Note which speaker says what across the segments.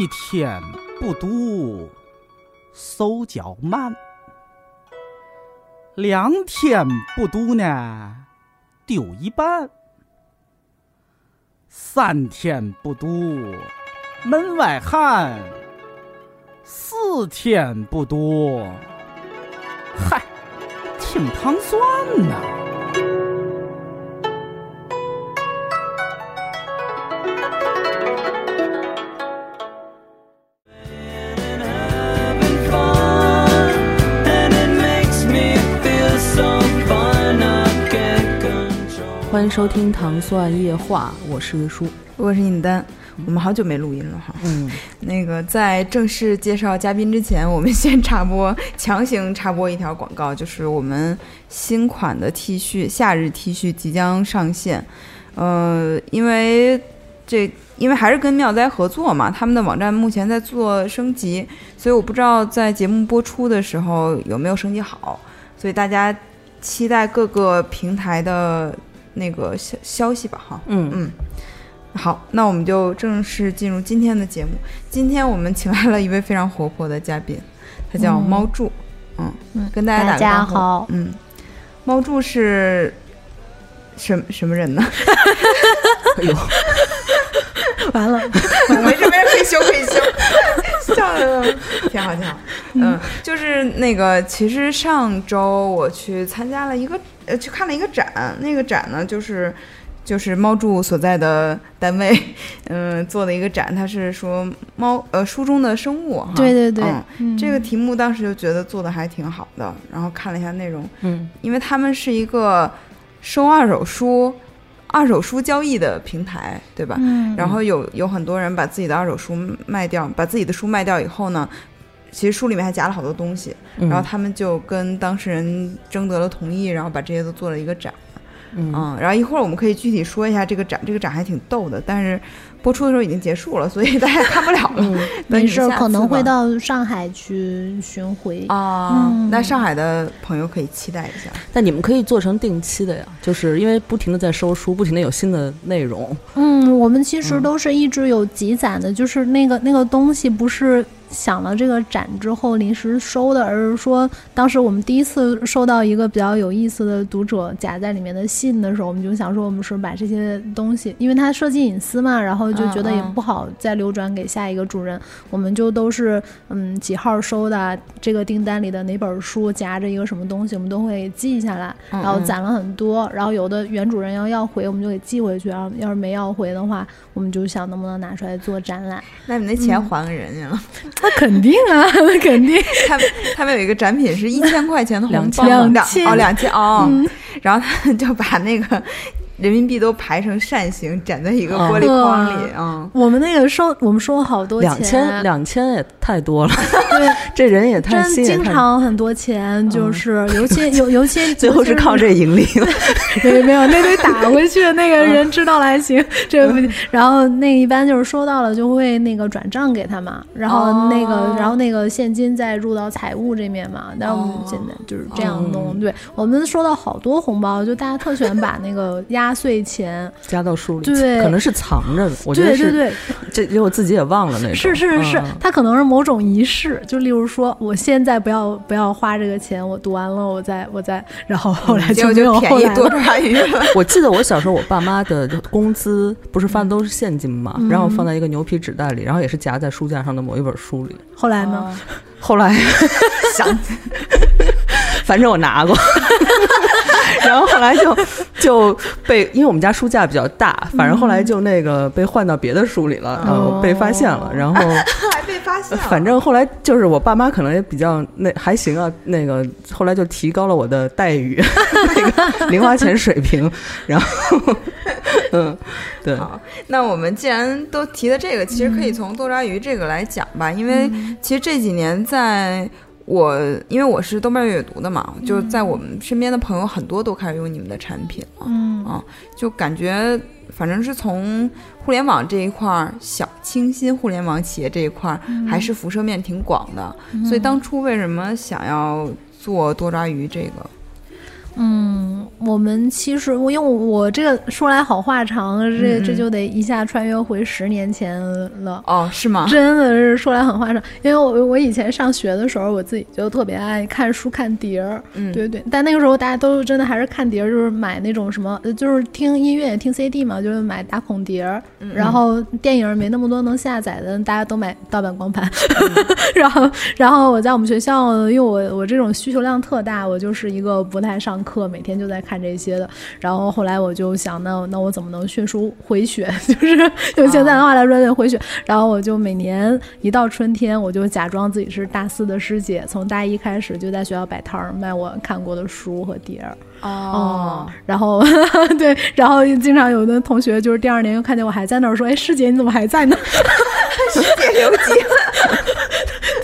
Speaker 1: 一天不读，手脚慢；两天不读呢，丢一半；三天不读，门外汉；四天不读，嗨，听糖蒜呐。
Speaker 2: 欢迎收听《糖蒜夜话》，我是月叔，
Speaker 3: 我是尹丹。我们好久没录音了哈。嗯，那个在正式介绍嘉宾之前，我们先插播，强行插播一条广告，就是我们新款的 T 恤，夏日 T 恤即将上线。呃，因为这因为还是跟妙哉合作嘛，他们的网站目前在做升级，所以我不知道在节目播出的时候有没有升级好，所以大家期待各个平台的。那个消消息吧，哈，
Speaker 2: 嗯。
Speaker 3: 嗯，好，那我们就正式进入今天的节目。今天我们 请来了一位非常活泼的嘉宾，他叫猫柱，嗯，跟大家
Speaker 4: 打个招呼，
Speaker 3: 嗯，猫柱是什什么人呢？
Speaker 2: 哎呦，
Speaker 4: 完了，
Speaker 3: 没事没事，可以修可以修，笑的挺好挺好，嗯，就是那个，其实上周我去参加了一个。呃，去看了一个展，那个展呢，就是就是猫柱所在的单位，嗯，做的一个展，它是说猫呃书中的生物哈，
Speaker 4: 对对对，
Speaker 3: 这个题目当时就觉得做的还挺好的，然后看了一下内容，
Speaker 2: 嗯，
Speaker 3: 因为他们是一个收二手书、二手书交易的平台，对吧？
Speaker 4: 嗯，
Speaker 3: 然后有有很多人把自己的二手书卖掉，把自己的书卖掉以后呢。其实书里面还夹了好多东西，然后他们就跟当事人征得了同意，然后把这些都做了一个展，嗯，然后一会儿我们可以具体说一下这个展，这个展还挺逗的，但是。播出的时候已经结束了，所以大家看不了了。
Speaker 4: 没事，可能会到上海去巡回
Speaker 3: 啊。那上海的朋友可以期待一下。
Speaker 2: 但你们可以做成定期的呀，就是因为不停的在收书，不停的有新的内容。
Speaker 4: 嗯，我们其实都是一直有积攒的，就是那个那个东西不是想了这个展之后临时收的，而是说当时我们第一次收到一个比较有意思的读者夹在里面的信的时候，我们就想说，我们是把这些东西，因为它涉及隐私嘛，然后。就觉得也不好再流转给下一个主人，我们就都是嗯几号收的这个订单里的哪本书夹着一个什么东西，我们都会记下来，然后攒了很多，然后有的原主人要要回，我们就给寄回去，然后要是没要回的话，我们就想能不能拿出来做展览。
Speaker 3: 那你那钱还给人家了？
Speaker 4: 那肯定啊，那肯定。
Speaker 3: 他们他们有一个展品是一千块钱的红包，
Speaker 4: 两千
Speaker 3: 哦两千哦，然后他就把那个。人民币都排成扇形，展在一个玻璃框里啊！
Speaker 4: 我们那个收，我们收了好多
Speaker 2: 钱，两千两千也太多了。对，这人也太
Speaker 4: 真经常很多钱，就是尤其尤尤其
Speaker 2: 最后是靠这盈利了。
Speaker 4: 没没有，那得打回去，那个人知道了还行。这不，然后那一般就是收到了就会那个转账给他嘛，然后那个然后那个现金再入到财务这面嘛。但我们现在就是这样弄。对我们收到好多红包，就大家特喜欢把那个压。压岁钱
Speaker 2: 加到书里，
Speaker 4: 对，
Speaker 2: 可能是藏着的。我觉得是，
Speaker 4: 对
Speaker 2: 这连我自己也忘了那种。
Speaker 4: 是是是，它可能是某种仪式。就例如说，我现在不要不要花这个钱，我读完了，我再我再，然后后来就
Speaker 3: 就便宜多抓鱼了。
Speaker 2: 我记得我小时候，我爸妈的工资不是发的都是现金嘛，然后放在一个牛皮纸袋里，然后也是夹在书架上的某一本书里。
Speaker 4: 后来呢？
Speaker 2: 后来想，反正我拿过。然后后来就就被，因为我们家书架比较大，反正后来就那个被换到别的书里了，然后被发现了，然后
Speaker 3: 还被发现。
Speaker 2: 反正后来就是我爸妈可能也比较那还行啊，那个后来就提高了我的待遇，那个零花钱水平。然后，嗯，对。
Speaker 3: 好，那我们既然都提的这个，其实可以从多抓鱼这个来讲吧，因为其实这几年在。我因为我是豆瓣阅读的嘛，就在我们身边的朋友很多都开始用你们的产品了，嗯。啊，就感觉反正是从互联网这一块儿，小清新互联网企业这一块儿还是辐射面挺广的，所以当初为什么想要做多抓鱼这个？
Speaker 4: 嗯，我们其实我因为我这个说来好话长，这这就得一下穿越回十年前了。
Speaker 3: 哦，是吗？
Speaker 4: 真的是说来很话长，因为我我以前上学的时候，我自己就特别爱看书看碟儿，
Speaker 3: 嗯
Speaker 4: 对对。但那个时候大家都真的还是看碟儿，就是买那种什么，呃就是听音乐听 CD 嘛，就是买打孔碟儿。然后电影没那么多能下载的，大家都买盗版光盘。然后然后我在我们学校，因为我我这种需求量特大，我就是一个不太上课，每天就在看这些的。然后后来我就想，那那我怎么能迅速回血？就是用现在的话来说，就回血。然后我就每年一到春天，我就假装自己是大四的师姐，从大一开始就在学校摆摊儿卖我看过的书和碟儿。
Speaker 3: 哦，
Speaker 4: 然后 对，然后经常有的同学就是第二年又看见我还在那儿说：“哎，师姐你怎么还在呢？”
Speaker 3: 师姐留级，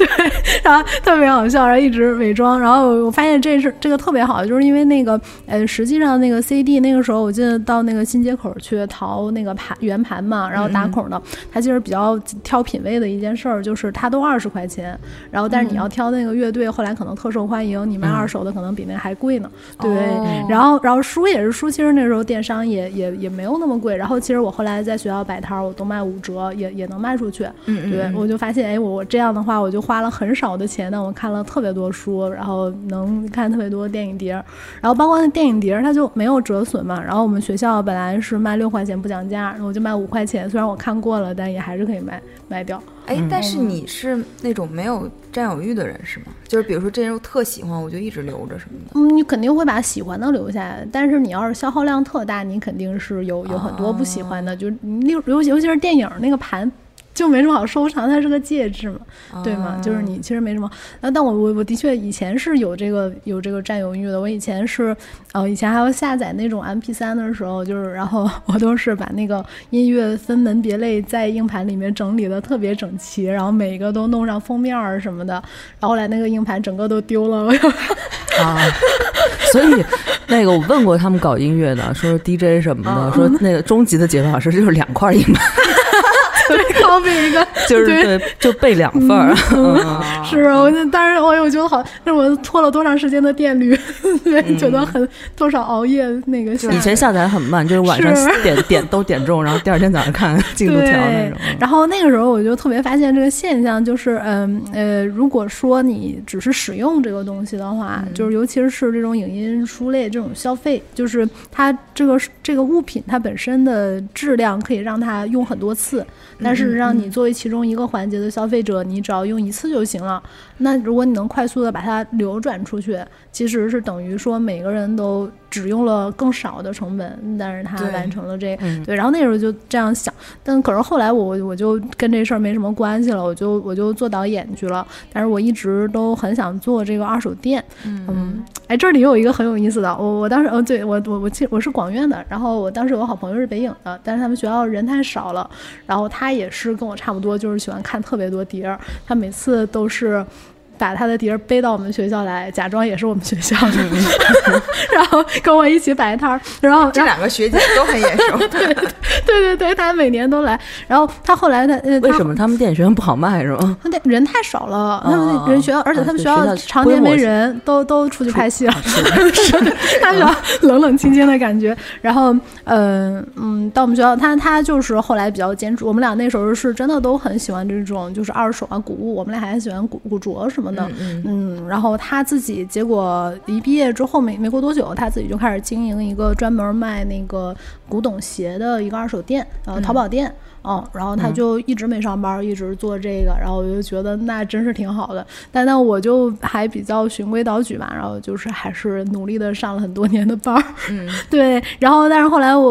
Speaker 4: 然后特别好笑，然后一直伪装。然后我发现这是这个特别好，就是因为那个呃，实际上那个 CD 那个时候我记得到那个新街口去淘那个盘圆盘嘛，然后打孔的，它其实比较挑品味的一件事儿，就是它都二十块钱，然后但是你要挑那个乐队，后来可能特受欢迎，你卖二手的可能比那还贵呢。对，
Speaker 3: 哦
Speaker 4: 然后然后书也是书，其实那时候电商也也也没有那么贵。然后其实我后来在学校摆摊儿，我都卖五折，也也能卖出去。
Speaker 3: 嗯
Speaker 4: 对，我就发现，哎，我我这样的话，我就花了很少的钱，但我看了特别多书，然后能看特别多电影碟儿，然后包括那电影碟儿它就没有折损嘛。然后我们学校本来是卖六块钱不讲价，我就卖五块钱，虽然我看过了，但也还是可以卖卖掉。
Speaker 3: 哎，但是你是那种没有占有欲的人是吗？就是比如说这人我特喜欢，我就一直留着什么的。
Speaker 4: 嗯，你肯定会把喜欢的留下来，但是你要是消耗量特大，你肯定是有有很多不喜欢的，
Speaker 3: 哦
Speaker 4: 就是你尤尤尤其是电影那个盘。就没什么好收藏，它是个介质嘛，对吗？就是你其实没什么。那，但我我我的确以前是有这个有这个占有欲的。我以前是，呃，以前还要下载那种 MP 三的时候，就是然后我都是把那个音乐分门别类在硬盘里面整理的特别整齐，然后每一个都弄上封面儿什么的。然后后来那个硬盘整个都丢了，我又
Speaker 5: 啊，所以 那个我问过他们搞音乐的，说是 DJ 什么的，说那个终极的解法是就是两块硬盘，
Speaker 4: 对 copy 一个，
Speaker 5: 就是
Speaker 4: 对
Speaker 5: 对，就备两份儿。嗯
Speaker 4: 是，我就但是我我觉得好，那我拖了多长时间的电驴，对，觉得很多少熬夜那个下
Speaker 5: 以前下载很慢，就是晚上点点都点中，然后第二天早上看进度条那种。
Speaker 4: 然后那个时候我就特别发现这个现象，就是嗯呃，如果说你只是使用这个东西的话，就是尤其是这种影音书类这种消费，就是它这个这个物品它本身的质量可以让它用很多次，但事实上你作为其中一个环节的消费者，你只要用一次就行了。那如果你能快速的把它流转出去，其实是等于说每个人都只用了更少的成本，但是他完成了这
Speaker 5: 嗯。
Speaker 4: 对，然后那时候就这样想，但可是后来我我就跟这事儿没什么关系了，我就我就做导演去了，但是我一直都很想做这个二手店，嗯，哎，这里有一个很有意思的，我我当时，哦，对我我我记我是广院的，然后我当时有个好朋友是北影的，但是他们学校人太少了，然后他他也是跟我差不多，就是喜欢看特别多碟儿，他每次都是。把他的碟儿背到我们学校来，假装也是我们学校的，然后跟我一起摆摊儿，然后
Speaker 3: 这两个学姐都很眼熟。
Speaker 4: 对对对，他每年都来。然后他后来他
Speaker 5: 为什么他们电影学院不好卖是吗？
Speaker 4: 他那人太少了，他们
Speaker 5: 哦
Speaker 4: 人学校，而且他们学校常年没人，都都出去拍戏了，是 他学校冷冷清清的感觉。然后，嗯嗯，到我们学校，他他就是后来比较坚持。我们俩那时候是真的都很喜欢这种就是二手啊古物，我们俩还喜欢古古着什么的。
Speaker 3: 嗯
Speaker 4: 嗯，然后他自己结果一毕业之后没没过多久，他自己就开始经营一个专门卖那个古董鞋的一个二手店，呃，淘宝店。嗯，然后他就一直没上班，一直做这个，然后我就觉得那真是挺好的。但那我就还比较循规蹈矩嘛，然后就是还是努力的上了很多年的班儿。
Speaker 3: 嗯，
Speaker 4: 对，然后但是后来我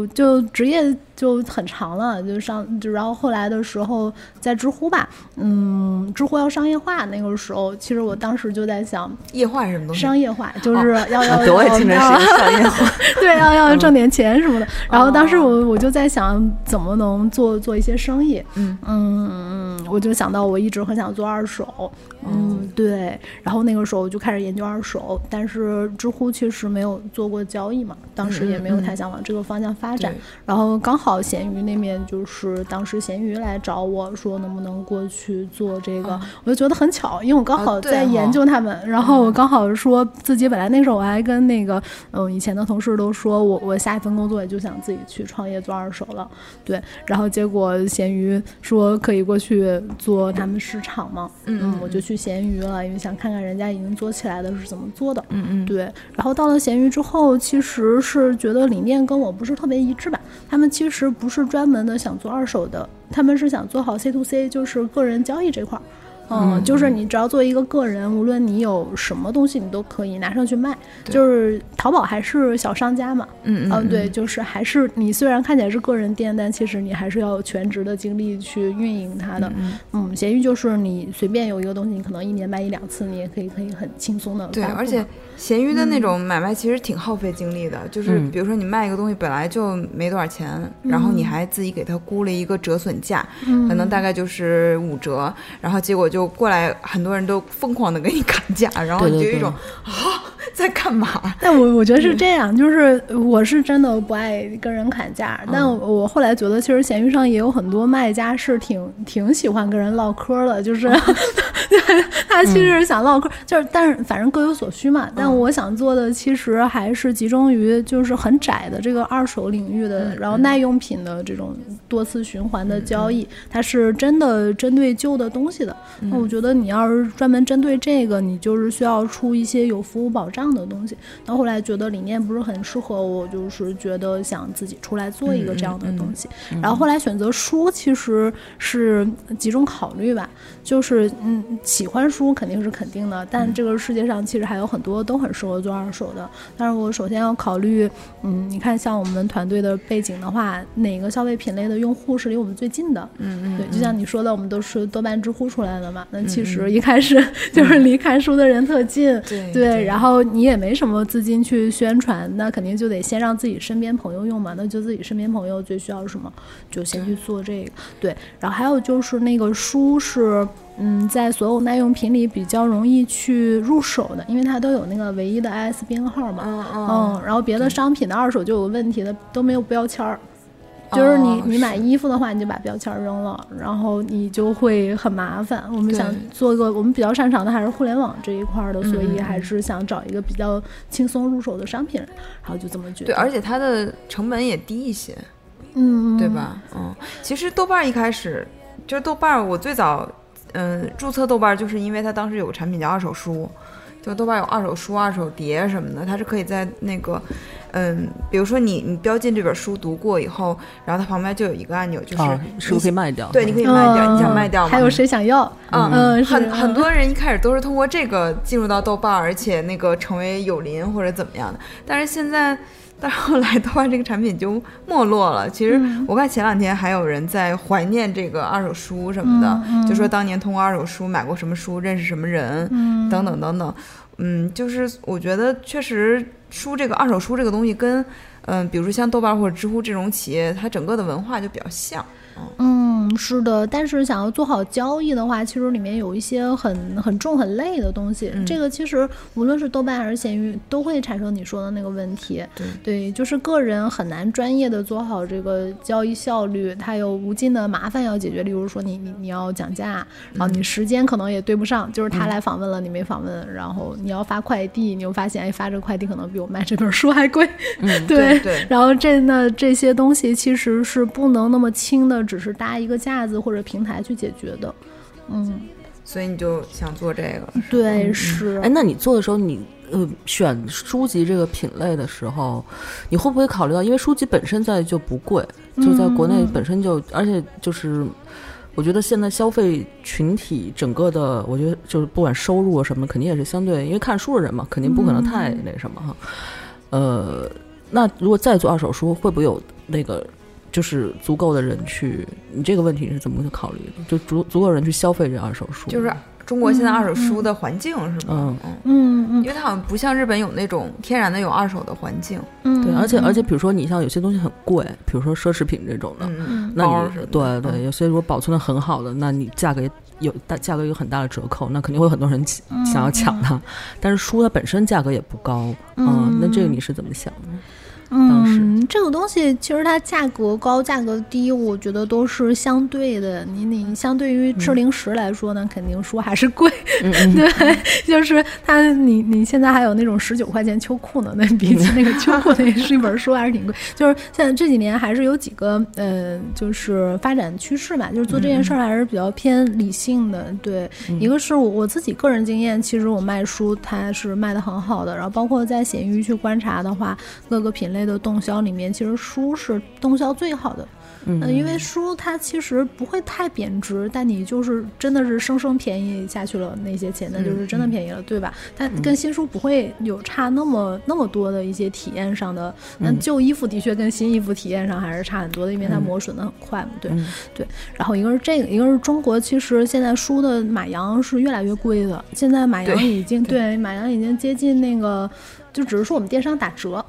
Speaker 4: 我就职业就很长了，就上就然后后来的时候在知乎吧，嗯，知乎要商业化那个时候，其实我当时就在想
Speaker 3: 液化是什么东西？
Speaker 4: 商业化，就是要要
Speaker 5: 对，我也
Speaker 4: 要要
Speaker 5: 是商业化。
Speaker 4: 对，要要挣点钱什么的。然后当时我我就在想，怎么能做做一些生意。
Speaker 3: 嗯
Speaker 4: 嗯，我就想到我一直很想做二手。嗯，对。然后那个时候我就开始研究二手，但是知乎确实没有做过交易嘛，当时也没有太想往这个方向发展。
Speaker 3: 对
Speaker 4: 然后刚好好闲鱼那面就是当时闲鱼来找我说能不能过去做这个，我就觉得很巧，因为我刚好在研究他们，然后我刚好说自己本来那时候我还跟那个嗯以前的同事都说我我下一份工作也就想自己去创业做二手了，对，然后结果闲鱼说可以过去做他们市场嘛，嗯，我就。去闲鱼了，因为想看看人家已经做起来的是怎么做的，
Speaker 3: 嗯嗯，
Speaker 4: 对，然后到了闲鱼之后，其实是觉得理念跟我不是特别一致吧，他们其实不是专门的想做二手的，他们是想做好 C to C，就是个人交易这块儿。嗯，就是你只要做一个个人，无论你有什么东西，你都可以拿上去卖。就是淘宝还是小商家嘛，
Speaker 3: 嗯嗯，
Speaker 4: 对，就是还是你虽然看起来是个人店，但其实你还是要有全职的精力去运营它的。嗯，闲鱼就是你随便有一个东西，你可能一年卖一两次，你也可以可以很轻松的。
Speaker 3: 对，而且闲鱼的那种买卖其实挺耗费精力的，就是比如说你卖一个东西本来就没多少钱，然后你还自己给他估了一个折损价，可能大概就是五折，然后结果。就过来，很多人都疯狂的给你砍价，然后你就有一种啊，在干嘛？
Speaker 4: 但我我觉得是这样，就是我是真的不爱跟人砍价，但我后来觉得，其实闲鱼上也有很多卖家是挺挺喜欢跟人唠嗑的，就是 他其实是想唠嗑，就是但是反正各有所需嘛。但我想做的其实还是集中于就是很窄的这个二手领域的，然后耐用品的这种多次循环的交易，它是真的针对旧的东西的。那我觉得你要是专门针对这个，你就是需要出一些有服务保障的东西。那后来觉得理念不是很适合我，就是觉得想自己出来做一个这样的东西。然后后来选择书，其实是几种考虑吧。就是嗯，喜欢书肯定是肯定的，但这个世界上其实还有很多都很适合做二手的。但是我首先要考虑，嗯，你看像我们团队的背景的话，哪个消费品类的用户是离我们最近的？
Speaker 3: 嗯嗯，
Speaker 4: 对，就像你说的，我们都是豆瓣、知乎出来的。嘛，那其实一开始就是离看书的人特近，
Speaker 3: 对，
Speaker 4: 然后你也没什么资金去宣传，那肯定就得先让自己身边朋友用嘛，那就自己身边朋友最需要什么，就先去做这个，对。然后还有就是那个书是，嗯，在所有耐用品里比较容易去入手的，因为它都有那个唯一的 IS 编号嘛，
Speaker 3: 嗯
Speaker 4: 嗯，然后别的商品的二手就有问题的都没有标签儿。就是你，你买衣服的话，你就把标签扔了，然后你就会很麻烦。我们想做个，我们比较擅长的还是互联网这一块的，所以还是想找一个比较轻松入手的商品，然后就这么决定。
Speaker 3: 对，而且它的成本也低一些，
Speaker 4: 嗯，
Speaker 3: 对吧？嗯，其实豆瓣一开始就是豆瓣，我最早嗯注册豆瓣就是因为它当时有个产品叫二手书。就豆瓣有二手书、二手碟什么的，它是可以在那个，嗯，比如说你你标进这本书读过以后，然后它旁边就有一个按钮，就是
Speaker 2: 书可以卖掉，
Speaker 3: 对，你可以卖掉，你想卖掉吗？
Speaker 4: 还有谁想要？
Speaker 3: 嗯，很很多人一开始都是通过这个进入到豆瓣，而且那个成为友邻或者怎么样的，但是现在。但后来的话，这个产品就没落了。其实我看前两天还有人在怀念这个二手书什么的，就说当年通过二手书买过什么书，认识什么人，等等等等。嗯，就是我觉得确实书这个二手书这个东西跟嗯，比如说像豆瓣或者知乎这种企业，它整个的文化就比较像。
Speaker 4: 嗯，是的，但是想要做好交易的话，其实里面有一些很很重很累的东西。这个其实无论是豆瓣还是闲鱼，都会产生你说的那个问题。
Speaker 3: 对
Speaker 4: 对，就是个人很难专业的做好这个交易效率，它有无尽的麻烦要解决。例如说你你你要讲价，然后你时间可能也对不上，就是他来访问了你没访问，然后你要发快递，你又发现哎发这个快递可能比我卖这本书还贵。
Speaker 3: 嗯，
Speaker 4: 对
Speaker 3: 对。
Speaker 4: 然后这那这些东西其实是不能那么轻的。只是搭一个架子或者平台去解决的，嗯，
Speaker 3: 所以你就想做这个？
Speaker 4: 对，是。
Speaker 2: 哎，那你做的时候，你呃选书籍这个品类的时候，你会不会考虑到，因为书籍本身在就不贵，就在国内本身就，而且就是，我觉得现在消费群体整个的，我觉得就是不管收入啊什么，肯定也是相对，因为看书的人嘛，肯定不可能太那什么哈。呃，那如果再做二手书，会不会有那个？就是足够的人去，你这个问题是怎么去考虑的？就足足够人去消费这二手书，
Speaker 3: 就是中国现在二手书的环境是
Speaker 4: 吗？嗯嗯嗯，
Speaker 3: 因为它好像不像日本有那种天然的有二手的环境。
Speaker 4: 嗯，
Speaker 2: 对，而且而且，比如说你像有些东西很贵，比如说奢侈品这种的，那你对对，有些如果保存的很好的，那你价格有大价格有很大的折扣，那肯定会有很多人想要抢它。但是书它本身价格也不高，嗯，那这个你是怎么想的？当时
Speaker 4: 嗯，这个东西其实它价格高、价格低，我觉得都是相对的。你你相对于吃零食来说呢，肯定说还是贵。对，就是它，你你现在还有那种十九块钱秋裤呢，那 比起那个秋裤那是一本书还是挺贵。就是现在这几年还是有几个呃，就是发展趋势吧，就是做这件事儿还是比较偏理性的。对，一个是我我自己个人经验，其实我卖书它是卖的很好的，然后包括在闲鱼去观察的话，各个品类的动销里面，其实书是动销最好的。
Speaker 2: 嗯
Speaker 4: 呃，因为书它其实不会太贬值，但你就是真的是生生便宜下去了那些钱，那就是真的便宜了，对吧？它跟新书不会有差那么那么多的一些体验上的，那旧衣服的确跟新衣服体验上还是差很多的，因为它磨损的很快嘛，对、
Speaker 2: 嗯
Speaker 4: 对。然后一个是这个，一个是中国其实现在书的买洋是越来越贵的，现在买洋已经对买洋已经接近那个，就只是说我们电商打折。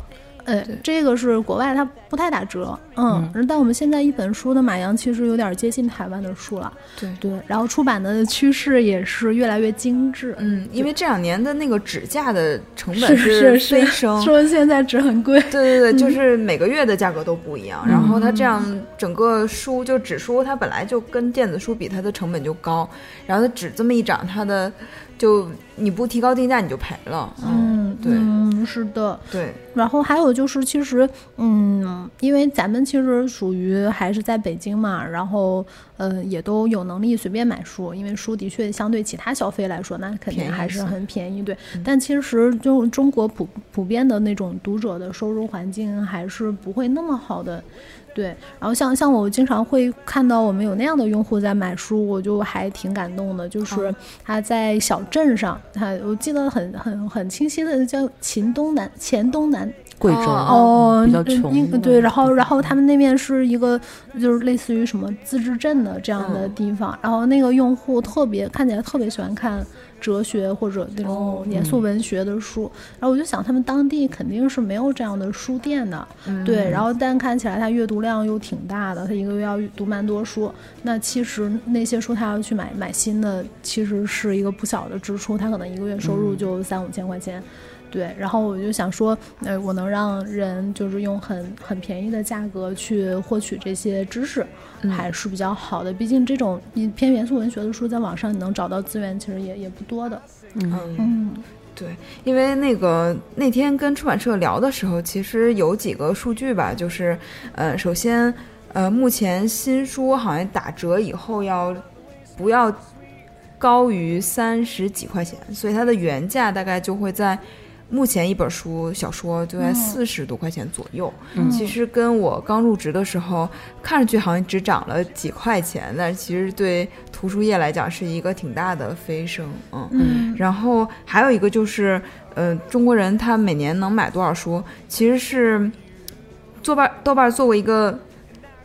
Speaker 4: 呃，这个是国外它不太打折，嗯，但我们现在一本书的买洋其实有点接近台湾的书了，
Speaker 3: 对
Speaker 4: 对，然后出版的趋势也是越来越精致，
Speaker 3: 嗯，因为这两年的那个纸价的成本
Speaker 4: 是
Speaker 3: 飞升，
Speaker 4: 说现在纸很贵，
Speaker 3: 对对对，就是每个月的价格都不一样，然后它这样整个书就纸书，它本来就跟电子书比，它的成本就高，然后它纸这么一涨，它的就你不提高定价你就赔了，
Speaker 4: 嗯，
Speaker 3: 对
Speaker 4: 嗯，是的，
Speaker 3: 对，
Speaker 4: 然后还有就是，其实，嗯，因为咱们其实属于还是在北京嘛，然后，呃，也都有能力随便买书，因为书的确相对其他消费来说，那肯定还是很便宜，对。但其实就中国普普遍的那种读者的收入环境还是不会那么好的。对，然后像像我经常会看到我们有那样的用户在买书，我就还挺感动的。就是他在小镇上，他我记得很很很清晰的叫黔东南黔东南
Speaker 2: 贵州
Speaker 3: 哦
Speaker 4: 哦，
Speaker 2: 比较
Speaker 4: 嗯
Speaker 2: 穷
Speaker 4: 对，然后然后他们那边是一个就是类似于什么自治镇的这样的
Speaker 3: 嗯
Speaker 4: 地方，然后那个用户特别看起来特别喜欢看哲学或者那种
Speaker 3: 哦
Speaker 4: 严肃文学的书，然后我就想他们当地肯定是没有这样的书店的，
Speaker 3: 嗯
Speaker 4: 对，然后但看起来他阅读量又挺大的，他一个月要读蛮多书，那其实那些书他要去买买新的，其实是一个不小的支出，他可能一个月收入就三五千块钱。对，然后我就想说，呃，我能让人就是用很很便宜的价格去获取这些知识，还是比较好的。毕竟这种你偏元素文学的书，在网上你能找到资源，其实也也不多的。
Speaker 3: 嗯。
Speaker 4: 嗯
Speaker 3: 对，因为那个那天跟出版社聊的时候，其实有几个数据吧，就是，呃，首先，呃，目前新书好像打折以后要不要高于三十几块钱，所以它的原价大概就会在目前一本书小说就在四十多块钱左右。
Speaker 2: 嗯
Speaker 3: 其实跟我刚入职的时候，看上去好像只涨了几块钱，但是其实对图书业来讲是一个挺大的飞升，嗯。
Speaker 4: 嗯
Speaker 3: 然后还有一个就是，呃，中国人他每年能买多少书，其实是豆瓣豆瓣做过一个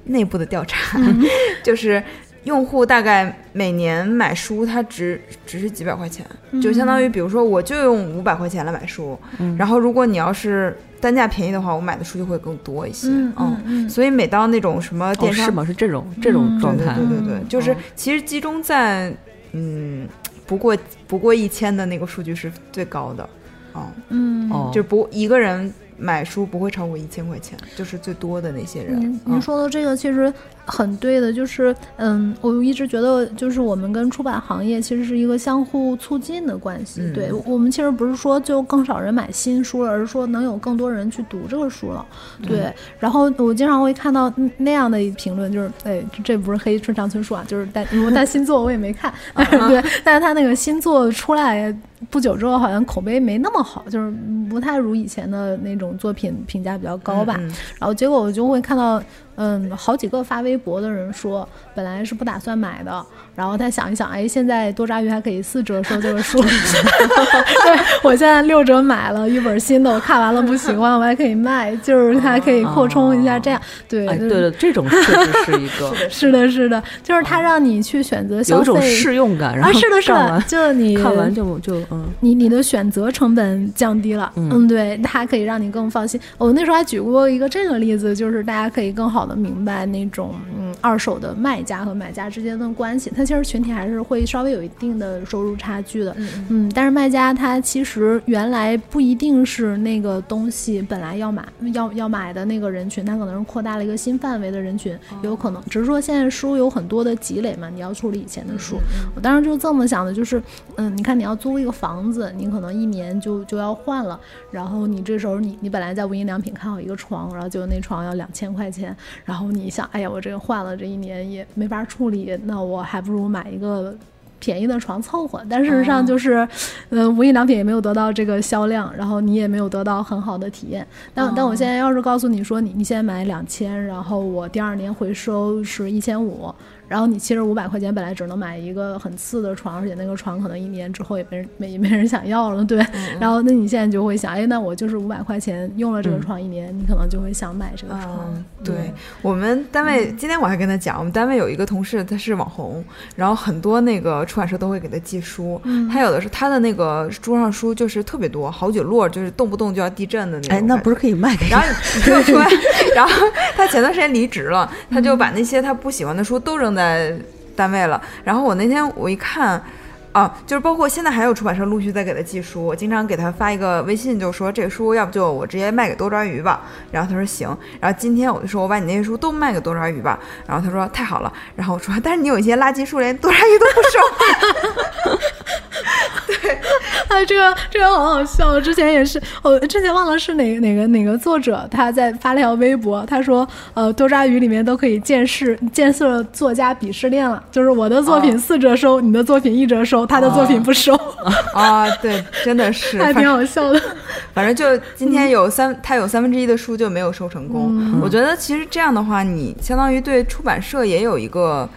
Speaker 3: 内部的调查，就是用户大概每年买书，它只只是几百块钱，就相当于比如说我就用五百块钱来买书，然后如果你要是单价便宜的话，我买的书就会更多一些，
Speaker 4: 嗯嗯嗯
Speaker 3: 所以每到那种什么
Speaker 2: 哦
Speaker 3: 电商
Speaker 2: 是吗？是这种这种
Speaker 4: 嗯
Speaker 2: 状态，
Speaker 3: 对对对就是
Speaker 2: 哦。
Speaker 3: 其实集中在嗯不过不过一千的那个数据是最高的，哦，
Speaker 4: 嗯。
Speaker 2: 哦，
Speaker 3: 就不一个人买书不会超过一千块钱，就是最多的那些人。
Speaker 4: 嗯，
Speaker 3: 嗯。
Speaker 4: 您说的这个其实很对的，就是嗯，我一直觉得就是我们跟出版行业其实是一个相互促进的关系。
Speaker 3: 嗯
Speaker 4: 对我们其实不是说就更少人买新书了，而是说能有更多人去读这个书了。对，然后我经常会看到嗯那样的一评论，就是哎，这这不是黑村上春树啊，就是但但新作我也没看，对，但是他那个新作出来。不久之后，好像口碑没那么好，就是不太如以前的那种作品评价比较高吧。
Speaker 3: 嗯
Speaker 4: 然后结果我就会看到，嗯，好几个发微博的人说，本来是不打算买的，然后他想一想，哎，现在多抓鱼还可以四折收这个书，对我现在六折买了一本新的，我看完了不喜欢，我还可以卖，就是它还可以扩充一下，这样对
Speaker 2: 哎，
Speaker 4: 就是
Speaker 2: 对，这种确实是一个
Speaker 4: 是的，是的，就是他让你去选择消
Speaker 2: 有一种
Speaker 4: 费。
Speaker 2: 试用感，然
Speaker 4: 啊，
Speaker 2: 后
Speaker 4: 是的，是的，就你
Speaker 2: 看完就就嗯
Speaker 4: 你你的选择成本降低了，
Speaker 2: 嗯
Speaker 4: 嗯，对，它可以让你更放心。我那时候还举过一个这个例子，就是大家可以更好的明白那种，嗯，二手的卖家和买家之间的关系，它其实群体还是会稍微有一定的收入差距的。
Speaker 3: 嗯
Speaker 4: 嗯，但是卖家他其实原来不一定是那个东西本来要买要要买的那个人群，他可能是扩大了一个新范围的人群，有可能。只是说现在书有很多的积累嘛，你要处理以前的书。我当时就这么想的，就是嗯，你看你要租一个房子，你可能一年就就要换了，然后你这时候你你本来在无印良品看好一个床，然后就那床要两千块钱，然后你想，哎呀，我这个换了这一年也没法处理，那我还不如买一个。便宜的床凑合，但事实上就是，嗯、无印良品也没有得到这个销量，然后你也没有得到很好的体验。但、但我现在要是告诉你说你你现在买两千，然后我第二年回收是一千五，然后你其实五百块钱本来只能买一个很次的床，而且那个床可能一年之后也没人没没人想要了，对。然后那你现在就会想，哎，那我就是五百块钱用了这个床一年，你可能就会想买这个床。
Speaker 3: 嗯，对我们单位，今天我还跟他讲，我们单位有一个同事，他是网红，然后很多那个出版社都会给他寄书，他有的是他的那个桌上书就是特别多，好几摞，就是动不动就要地震的那种。
Speaker 5: 哎，那不是可以卖给
Speaker 3: 然后你听我说，然后他前段时间离职了，他就把那些他不喜欢的书都扔在在单位了。然后我那天我一看。啊，就是包括现在还有出版社陆续在给他寄书，我经常给他发一个微信，就说这个书要不就我直接卖给多抓鱼吧。然后他说行。然后今天我就说我把你那些书都卖给多抓鱼吧。然后他说太好了。然后我说但是你有一些垃圾书连多抓鱼都不收。
Speaker 4: 对哎，这个这个好好笑。我之前也是，我之前忘了是哪个哪个哪个作者，他在发了条微博，他说，呃，多抓鱼里面都可以见识见识作家鄙视链了，就是我的作品四折收，你的作品一折收，他的作品不收，
Speaker 3: 啊，对，真的是，
Speaker 4: 还挺好笑的。
Speaker 3: 反正就今天有三，他有三分之一的书就没有收成功。我觉得其实这样的话，你相当于对出版社也有一个，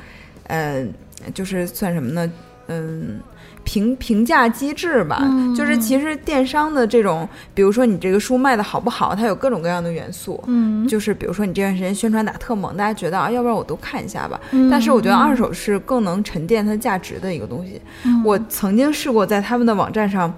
Speaker 3: 呃，就是算什么呢？嗯。评评价机制吧，就是其实电商的这种，比如说你这个书卖的好不好，它有各种各样的元素。
Speaker 4: 嗯，
Speaker 3: 就是比如说你这段时间宣传打特猛，大家觉得啊，要不然我都看一下吧。但是我觉得二手是更能沉淀它价值的一个东西。我曾经试过在他们的网站上。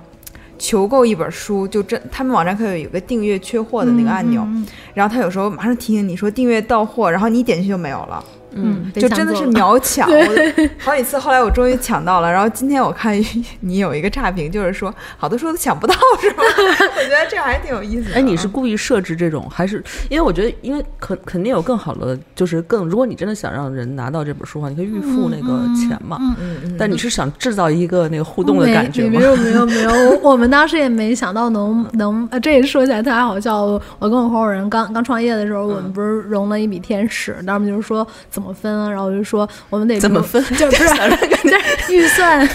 Speaker 3: 求购一本书，就这他们网站可以有一个订阅缺货的那个按钮，然后他有时候马上提醒你说订阅到货，然后你点进去就没有了。
Speaker 4: 嗯，
Speaker 3: 就真的是秒抢，好几次。后来我终于抢到了，然后今天我看 你有一个差评，就是说好多书都抢不到，是吗？我觉得这还挺有意思的。
Speaker 2: 哎，你是故意设置这种，还是因为我觉得，因为肯肯定有更好的，就是更，如果你真的想让人拿到这本书的话，你可以预付那个钱嘛。
Speaker 3: 嗯嗯。
Speaker 2: 但你是想制造一个那个互动的感觉吗？
Speaker 4: 没有没有没有，我我们当时也没想到能能，呃，这也说起来特别好笑。我跟我合伙人刚刚创业的时候，我们不是融了一笔天使，当时就是说怎么分啊，然后我就说我们得
Speaker 2: 怎么分，
Speaker 4: 就不是就是预算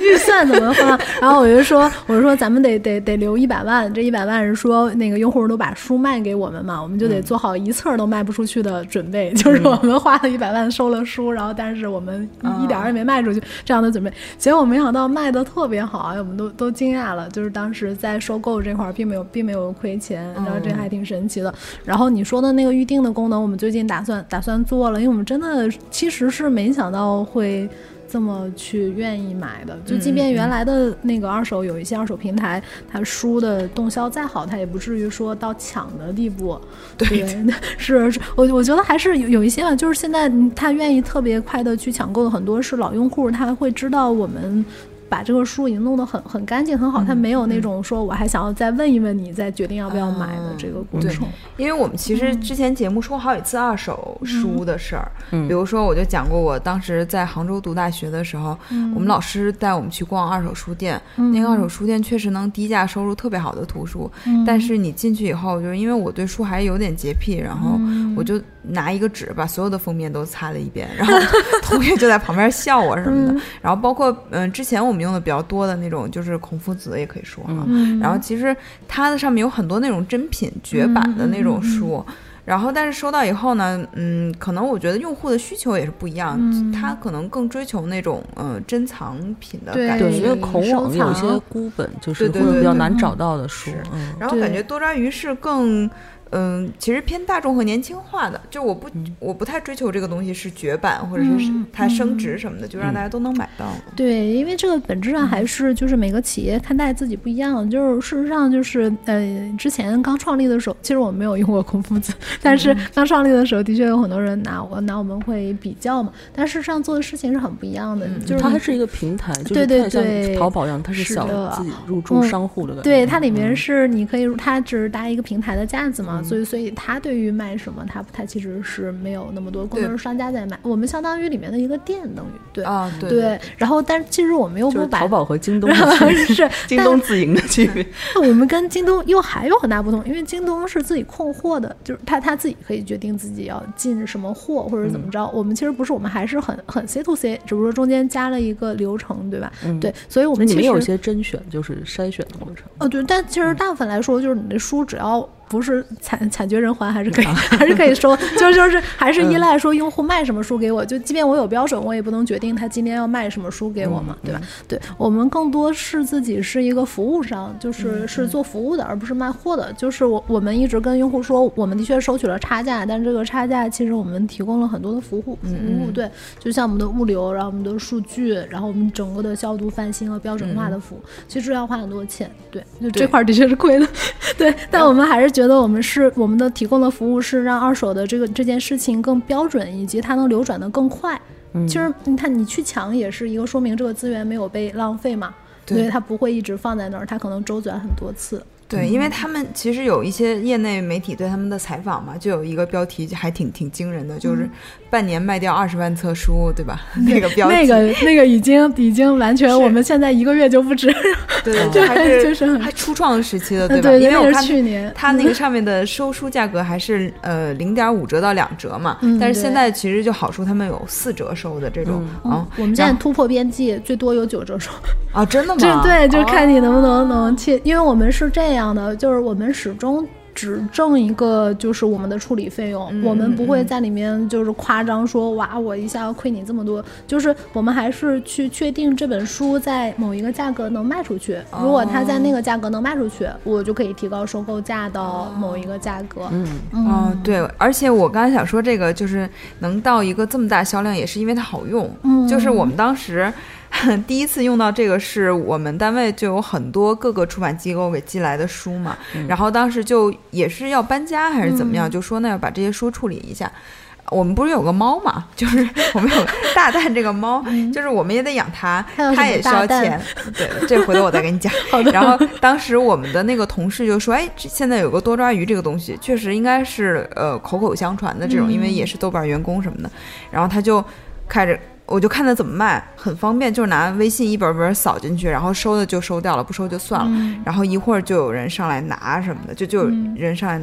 Speaker 4: 预算怎么分啊？然后我就说 我就说咱们得得得留一百万，这一百万是说那个用户都把书卖给我们嘛，我们就得做好一册都卖不出去的准备，就是我们花了一百万收了书，然后但是我们一点儿也没卖出去这样的准备，结果没想到卖的特别好，哎，我们都都惊讶了，就是当时在收购这块儿并没有并没有亏钱，然后这还挺神奇的。然后你说的那个预定的功能，我们最近打算打算做了，因为我们真的其实是没想到会。这么去愿意买的，就即便原来的那个二手有一些二手平台，它书的动销再好，它也不至于说到抢的地步。对，是是，我我觉得还是有有一些啊，就是现在他愿意特别快的去抢购的很多是老用户，他会知道我们。把这个书已经弄得很很干净很好，他没有那种说我还想要再问一问你，再决定要不要买的这个过程。
Speaker 3: 因为我们其实之前节目说好几次二手书的事儿，比如说我就讲过，我当时在杭州读大学的时候，我们老师带我们去逛二手书店，那个二手书店确实能低价收入特别好的图书，但是你进去以后，就是因为我对书还有点洁癖，然后我就拿一个纸把所有的封面都擦了一遍，然后 同学就在旁边笑我什么的，然后包括嗯之前我们。用的比较多的那种就是孔夫子，也可以说哈。然后其实它的上面有很多那种珍品绝版的那种书，然后但是收到以后呢，嗯，可能我觉得用户的需求也是不一样，他可能更追求那种嗯珍藏品的感觉。
Speaker 2: 对，因为孔网有一些孤本，就是或者比较难找到的书。
Speaker 3: 然后感觉多抓鱼是更嗯，其实偏大众和年轻化的，就我不我不太追求这个东西是绝版或者是
Speaker 4: 嗯
Speaker 3: 它升值什么的，就让大家都能买到。
Speaker 4: 对，因为这个本质上还是就是每个企业看待自己不一样。就是事实上就是呃，之前刚创立的时候，其实我没有用过孔夫子，但是刚创立的时候，的确有很多人拿我拿我们会比较嘛。但事实上做的事情是很不一样的，就是
Speaker 2: 它还是一个平台，就是
Speaker 4: 对对
Speaker 2: 它像
Speaker 4: 对
Speaker 2: 淘宝一样，它是小
Speaker 4: 的
Speaker 2: 自己入驻
Speaker 4: 嗯
Speaker 2: 商户的感觉。
Speaker 4: 对，它里面
Speaker 2: 嗯
Speaker 4: 是你可以，它只是搭一个平台的架子嘛，所以所以他对于卖什么，他他其实是没有那么多，更多是商家在卖，我们相当于里面的一个店，等于对。
Speaker 3: 啊，对
Speaker 4: 对，然后但是其实我们又不把
Speaker 2: 淘宝和京东的区 别，
Speaker 4: 是
Speaker 2: 京东自营的区别。
Speaker 4: 我们跟京东又还有很大不同，因为京东是自己控货的，就是他他自己可以决定自己要进什么货或者怎么着。我们其实不是，我们还是很很 C to C，只不过中间加了一个流程，对吧？对，所以我们其实
Speaker 2: 你们有些甄选，就是筛选的过程。
Speaker 4: 哦，对，但其实大部分来说，就是你的书只要不是惨惨绝人寰，还是可以，还是可以收。就 就是还是依赖说用户卖什么书给我，就即便我有标准，我也不能决定他今天要卖什么书给我嘛，对吧？对我们更多是自己是一个服务商，就是是做服务的，而不是卖货的。就是我我们一直跟用户说，我们的确收取了差价，但这个差价其实我们提供了很多的服务服务，对，就像我们的物流，然后我们的数据，然后我们整个的消毒翻新和标准化的服务，其实要花很多钱，对，就这块儿的确是亏的，对，但我们还是觉得我们是我们的提供的服务是让二手的这个这件事情更标准，以及它能流转的更快。其实你看，你去抢也是一个说明这个资源没有被浪费嘛，
Speaker 3: 对
Speaker 4: 所以它不会一直放在那儿，它可能周转很多次。
Speaker 3: 对，因为他们其实有一些业内媒体对他们的采访嘛，就有一个标题还挺挺惊人的，就是半年卖掉二十万册书，对吧？那个标题，
Speaker 4: 那个那个已经已经完全，我们现在一个月就不止。
Speaker 3: 对，这还是
Speaker 4: 就是
Speaker 3: 还初创时期的，吧？
Speaker 4: 对，吧
Speaker 3: 因为我看
Speaker 4: 去年。
Speaker 3: 它那个上面的收书价格还是呃零点五折到两折嘛，
Speaker 4: 嗯
Speaker 3: 但是现在其实就好处他们有四折收的这种啊
Speaker 4: 我们现在突破边际，最多有九折收。
Speaker 3: 啊，真的
Speaker 4: 这
Speaker 3: 吗？
Speaker 4: 对，就看你能不
Speaker 3: 哦
Speaker 4: 能能切，因为我们是这样的，就是我们始终。只挣一个就是我们的处理费用，
Speaker 3: 嗯
Speaker 4: 我们不会在里面就是夸张说哇，我一下要亏你这么多，就是我们还是去确定这本书在某一个价格能卖出去。如果它在那个价格能卖出去，我就可以提高收购价到某一个价格。
Speaker 2: 嗯，
Speaker 3: 哦，对，而且我刚才想说这个，就是能到一个这么大销量，也是因为它好用。
Speaker 4: 嗯
Speaker 3: 就是我们当时 第一次用到这个，是我们单位就有很多各个出版机构给寄来的书嘛，然后当时就也是要搬家还是怎么样，就说那要把这些书处理一下。我们不是有个猫嘛，就是我们有大蛋这个猫，就是我们也得养它，
Speaker 4: 它
Speaker 3: 也需要钱。对，这回头我再跟你讲。然后当时我们的那个同事就说：“哎，这现在有个多抓鱼这个东西，确实应该是呃口口相传的这种，因为也是豆瓣员工什么的。”然后他就开着。我就看他怎么卖，很方便，就是拿微信一本本扫进去，然后收的就收掉了，不收就算了。然后一会儿就有人上来拿什么的，就就有人上来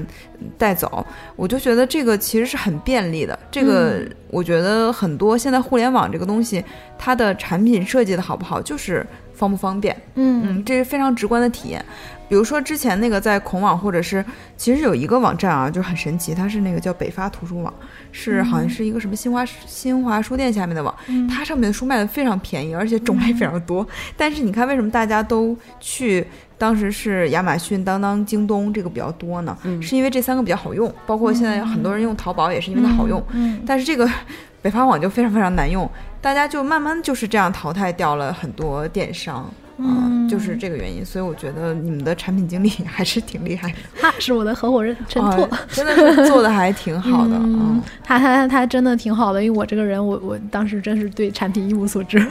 Speaker 3: 带走。我就觉得这个其实是很便利的。这个我觉得很多现在互联网这个东西，它的产品设计的好不好，就是方不方便。
Speaker 4: 嗯
Speaker 3: 嗯，这是非常直观的体验。比如说之前那个在孔网，或者是其实有一个网站啊，就很神奇，它是那个叫北发图书网，是好像是一个什么新华新华书店下面的网，它上面的书卖的非常便宜，而且种类非常多。但是你看为什么大家都去？当时是亚马逊、当当、京东这个比较多呢，是因为这三个比较好用，包括现在很多人用淘宝也是因为它好用。
Speaker 4: 嗯
Speaker 3: 但是这个 北方网就非常非常难用，大家就慢慢就是这样淘汰掉了很多电商。嗯，就是这个原因，所以我觉得你们的产品经理 还是挺厉害的，
Speaker 4: 他是我的合伙人陈拓。
Speaker 3: 啊真的是做的还挺好的。
Speaker 4: 嗯
Speaker 3: 嗯，
Speaker 4: 他他他真的挺好的，因为我这个人，我我当时真是对产品一无所知。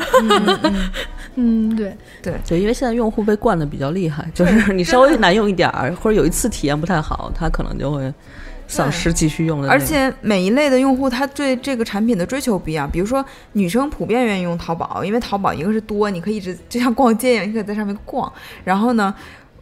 Speaker 4: 嗯，对，
Speaker 2: 对，因为现在用户被惯的比较厉害，就是你稍微难用一点儿，或者有一次体验不太好，他可能就会丧失继续用的那个。
Speaker 3: 而且每一类的用户，他对这个产品的追求不一样。比如说，女生普遍愿意用淘宝，因为淘宝一个是多，你可以一直就像逛街一样，你可以在上面逛。然后呢，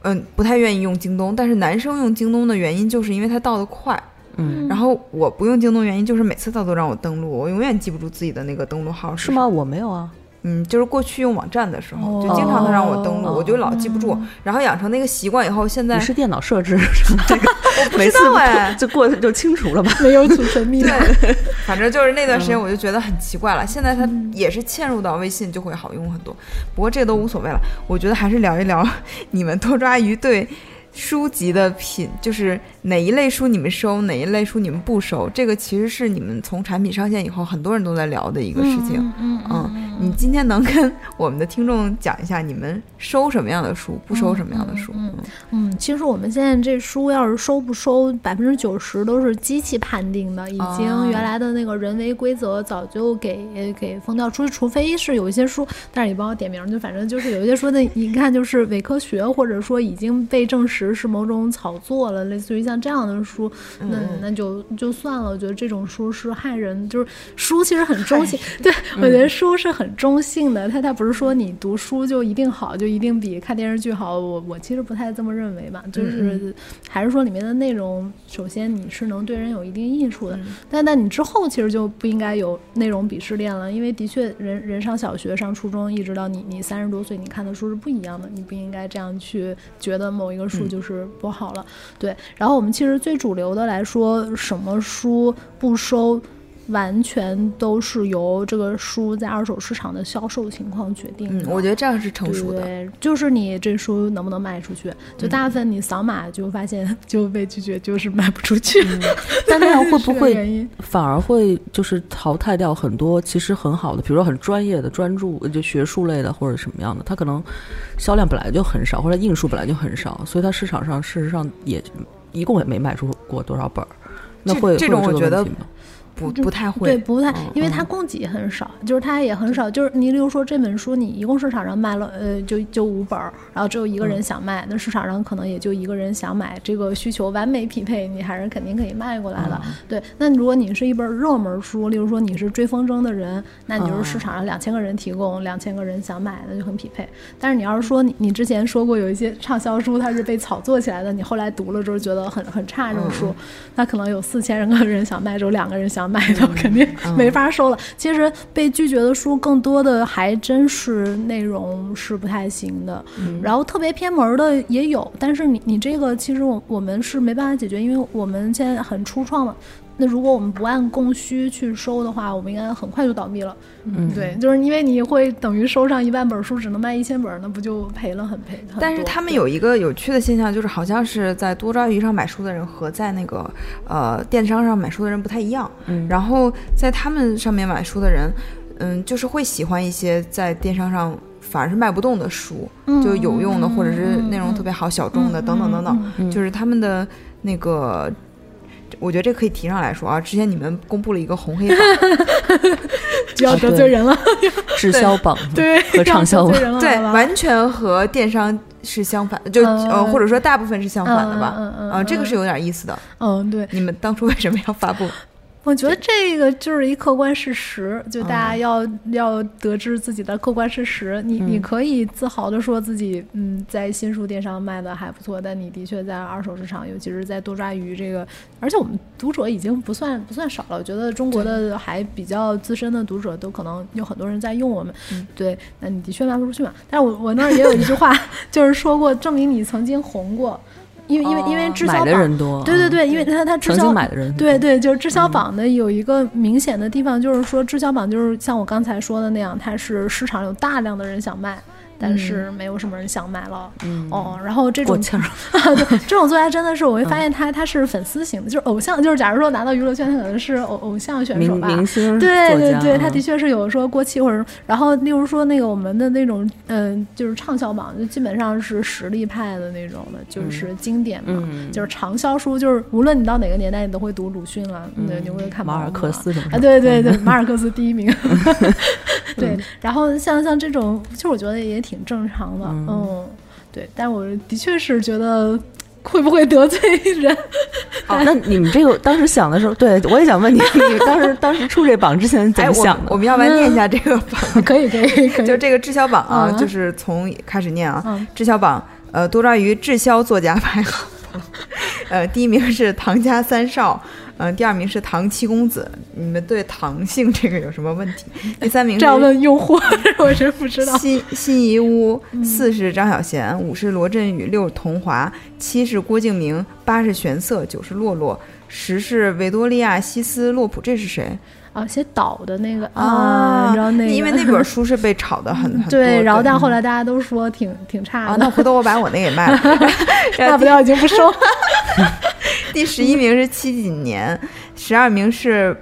Speaker 3: 嗯，不太愿意用京东。但是男生用京东的原因，就是因为它到的快。
Speaker 2: 嗯，
Speaker 3: 然后我不用京东原因就是每次他都让我登录，我永远记不住自己的那个登录号
Speaker 2: 是吗？？我没有啊。
Speaker 3: 嗯，就是过去用网站的时候，
Speaker 4: 哦
Speaker 3: 就经常他让我登录，
Speaker 2: 哦
Speaker 3: 我就老记不住。然后养成那个习惯以后，现在
Speaker 2: 是电脑设置什么这个？
Speaker 3: 我不知
Speaker 2: 每次
Speaker 3: 道哎，
Speaker 2: 就过就清除了吧？
Speaker 4: 没有储存密码。
Speaker 3: 对，反正就是那段时间我就觉得很奇怪了。现在它也是嵌入到微信就会好用很多，不过这个都无所谓了。我觉得还是聊一聊 你们多抓鱼对书籍的品，就是哪一类书你们收，哪一类书你们不收，这个其实是你们从产品上线以后，很多人都在聊的一个事情。
Speaker 4: 嗯嗯
Speaker 3: 嗯，你今天能跟我们的听众讲一下，你们收什么样的书，不收什么样的书？
Speaker 4: 嗯嗯，其实我们现在这书要是收不收，百分之九十都是机器判定的，已经原来的那个人为规则早就给给封掉，除除非是有一些书，但是你帮我点名，就反正就是有一些书的，一看就是伪科学，或者说已经被证实是某种炒作了，类似于像这样的书，那那就就算了。我觉得这种书是害人，就是书其实很中性，对我觉得书是很中性的，它它不是说你读书就一定好，就一定比看电视剧好。我我其实不太这么认为吧，就是还是说里面的内容，首先你是能对人有一定益处的，但但你之后其实就不应该有内容鄙视链了，因为的确人人上小学、上初中，一直到你你三十多岁，你看的书是不一样的，你不应该这样去觉得某一个书就是不好了。对，然后我们其实最主流的来说，什么书不收，完全都是由这个书在二手市场的销售情况决定
Speaker 3: 嗯，
Speaker 4: 的。
Speaker 3: 我觉得这样是成熟的。
Speaker 4: 对，就是你这书能不能卖出去，就大部分你扫码就发现就被拒绝，就是卖不出去。
Speaker 2: 但那样会不会反而会就是淘汰掉很多其实很好的，比如说很专业的、专注就学术类的或者什么样的，它可能销量本来就很少，或者印数本来就很少，所以它市场上事实上也一共也没卖出过多少本儿。那会
Speaker 3: 这种
Speaker 2: 会有
Speaker 3: 我觉得
Speaker 2: 个问题吗
Speaker 3: 不不太会，
Speaker 4: 对，不太，
Speaker 3: 嗯
Speaker 4: 因为它供给很少，就是它也很少。就是你例如说这本书，你一共市场上卖了，呃，就就五本儿，然后只有一个
Speaker 3: 嗯
Speaker 4: 人想卖，那市场上可能也就一个人想买，这个需求完美匹配，你还是肯定可以卖过来的。
Speaker 3: 嗯
Speaker 4: 对，那如果你是一本热门书，例如说你是追风筝的人，那你就是
Speaker 3: 嗯
Speaker 4: 市场上两千个人提供，两千个人想买，那就很匹配。但是你要是说你你之前说过有一些畅销书它是被炒作起来的，你后来读了之后觉得很很差这种
Speaker 3: 嗯
Speaker 4: 书，那可能有四千个人想卖，只有两个人想买的，肯定没法收了。其实被拒绝的书更多的还真是内容是不太行的，然后特别偏门的也有，但是你你这个其实我我们是没办法解决，因为我们现在很初创嘛。那如果我们不按供需去收的话，我们应该很快就倒闭了。嗯，对，就是因为你会等于收上一万本书，只能卖一千本，那不就赔了很赔很？
Speaker 3: 但是他们有一个有趣的现象，就是好像是在多抓鱼上买书的人和在那个呃电商上买书的人不太一样。
Speaker 2: 嗯
Speaker 3: 然后在他们上面买书的人，嗯，就是会喜欢一些在电商上反而是卖不动的书，
Speaker 4: 嗯
Speaker 3: 就有用的
Speaker 4: 嗯
Speaker 3: 或者是
Speaker 4: 嗯
Speaker 3: 内容特别好、小众的
Speaker 4: 嗯
Speaker 3: 等等等等，就是他们的那个。我觉得这可以提上来说啊，之前你们公布了一个红黑榜，
Speaker 4: 就 要得罪人了，
Speaker 2: 滞销榜
Speaker 4: 对，
Speaker 2: 和畅销榜
Speaker 3: 对，完全和电商是相反的，就
Speaker 4: 嗯
Speaker 3: 呃或者说大部分是相反的吧，
Speaker 4: 嗯嗯嗯
Speaker 3: 啊，这个
Speaker 4: 嗯
Speaker 3: 是有点意思的。
Speaker 4: 嗯，对，
Speaker 3: 你们当初为什么要发布？
Speaker 4: 我觉得这个就是一客观事实，就大家
Speaker 3: 嗯
Speaker 4: 要、要得知自己的客观事实。你、你可以自豪的说自己，嗯，在新书电商卖的还不错，但你的确在二手市场，尤其是在多抓鱼这个，而且我们读者已经不算不算少了。我觉得中国的还比较资深的读者都可能有很多人在用我们，
Speaker 3: 嗯
Speaker 4: 对，那你的确卖不出去嘛。但是我我那儿也有一句话，就是说过证明你曾经红过，因为因为因为滞销榜，
Speaker 2: 人多，
Speaker 4: 对对对，因为它它滞销
Speaker 2: 买的人
Speaker 4: 对对，就是滞销榜的有一个明显的地方，就是说滞销榜就是像我刚才说的那样，它是市场有大量的人想卖。但是没有什么人想买了，
Speaker 2: 嗯。
Speaker 4: 哦，然后这种 这种作家真的是，我会发现他他是粉丝型的，就是偶像，就是假如说拿到娱乐圈，他可能是偶偶像选手吧，
Speaker 2: 明星
Speaker 4: 对对对，他的确是有说过气或者，然后例如说那个我们的那种，嗯、就是畅销榜，就基本上是实力派的那种的，就是经典嘛，
Speaker 2: 嗯
Speaker 4: 就是畅销书，就是无论你到哪个年代，你都会读鲁迅了，对，你会看
Speaker 2: 马尔克斯什么
Speaker 4: 啊，对对对，马尔克斯第一名，对，然后像像这种，其实我觉得也挺正常的，嗯，对，但我的确是觉得会不会得罪人，
Speaker 2: 好，那你们这个当时想的时候，对我也想问你，你当时当时出这榜之前怎么想的？
Speaker 3: 我们要不要念一下这个榜？
Speaker 4: 可以可以可以，
Speaker 3: 就这个滞销榜啊，
Speaker 4: 嗯
Speaker 3: 就是从开始念啊
Speaker 4: 嗯，
Speaker 3: 滞销榜，呃，多抓鱼滞销作家排行。榜，呃，第一名是唐家三少，嗯、第二名是唐七公子。你们对唐姓这个有什么问题？第三名
Speaker 4: 这样
Speaker 3: 是
Speaker 4: 问用户，我真不知道。
Speaker 3: 新新遗屋，四是张小娴，五是罗振宇，六是桐华，七是郭敬明，八是玄色，九是洛洛，十是维多利亚西斯洛普，这是谁？
Speaker 4: 啊写岛的那个
Speaker 3: 啊，
Speaker 4: 你知道那个？
Speaker 3: 因为那本书是被炒的很很
Speaker 4: 对，然后但后来大家都说挺挺差
Speaker 3: 啊，
Speaker 4: 的，
Speaker 3: 那回头我把我那给卖了。
Speaker 4: 大不了已经不收。
Speaker 3: 第十一名是七几年，十二名是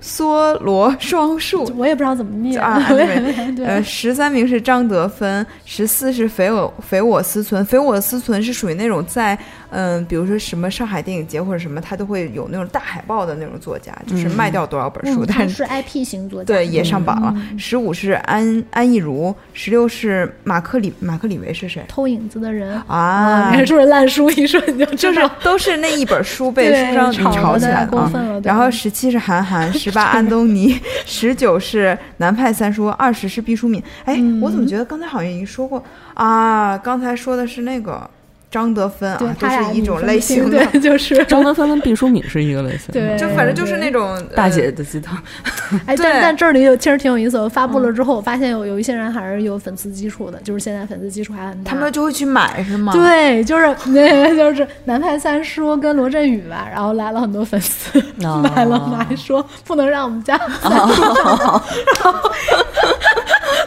Speaker 3: 梭罗双树，
Speaker 4: 我也不知道怎么念
Speaker 3: 啊
Speaker 4: 对，
Speaker 3: 呃，十三名是张德芬，十四是肥我肥我思存，肥我思存是属于那种在嗯、比如说什么上海电影节或者什么，他都会有那种大海报的那种作家，就是卖掉多少本书，但是
Speaker 4: 是 IP 型作家，
Speaker 3: 对也上榜了。
Speaker 4: 嗯
Speaker 3: 十五是安安逸如，十六是马克里马克里维是谁
Speaker 4: 偷影子的人
Speaker 3: 啊？
Speaker 4: 你还说是烂书，一说你就
Speaker 3: 就是都是那一本书被书上
Speaker 4: 炒
Speaker 3: 炒起
Speaker 4: 得
Speaker 3: 来啊。
Speaker 4: 过分了。对
Speaker 3: 然后十七是韩寒，十八安东尼，十九是南派三叔，二十是毕淑敏。哎，
Speaker 4: 嗯
Speaker 3: 我怎么觉得刚才好像已经说过啊？刚才说的是那个张德芬啊，都
Speaker 4: 对他俩
Speaker 3: 是一种类型的，
Speaker 4: 对，就是
Speaker 2: 张德芬跟毕淑敏是一个类型，
Speaker 4: 对，
Speaker 3: 就反正就是那种
Speaker 2: 大姐
Speaker 3: 呃
Speaker 2: 的鸡汤。
Speaker 4: 哎，
Speaker 3: 对
Speaker 4: 但但这里有其实挺有意思的。我发布了之后，我发现有有一些人还是有粉丝基础的，就是现在粉丝基础还很大。
Speaker 3: 他们就会去买是吗？。
Speaker 4: 对，就是 那就是南派三叔跟罗振宇吧，然后来了很多粉丝，
Speaker 2: 哦
Speaker 4: 买了买说不能让我们家三叔上，然后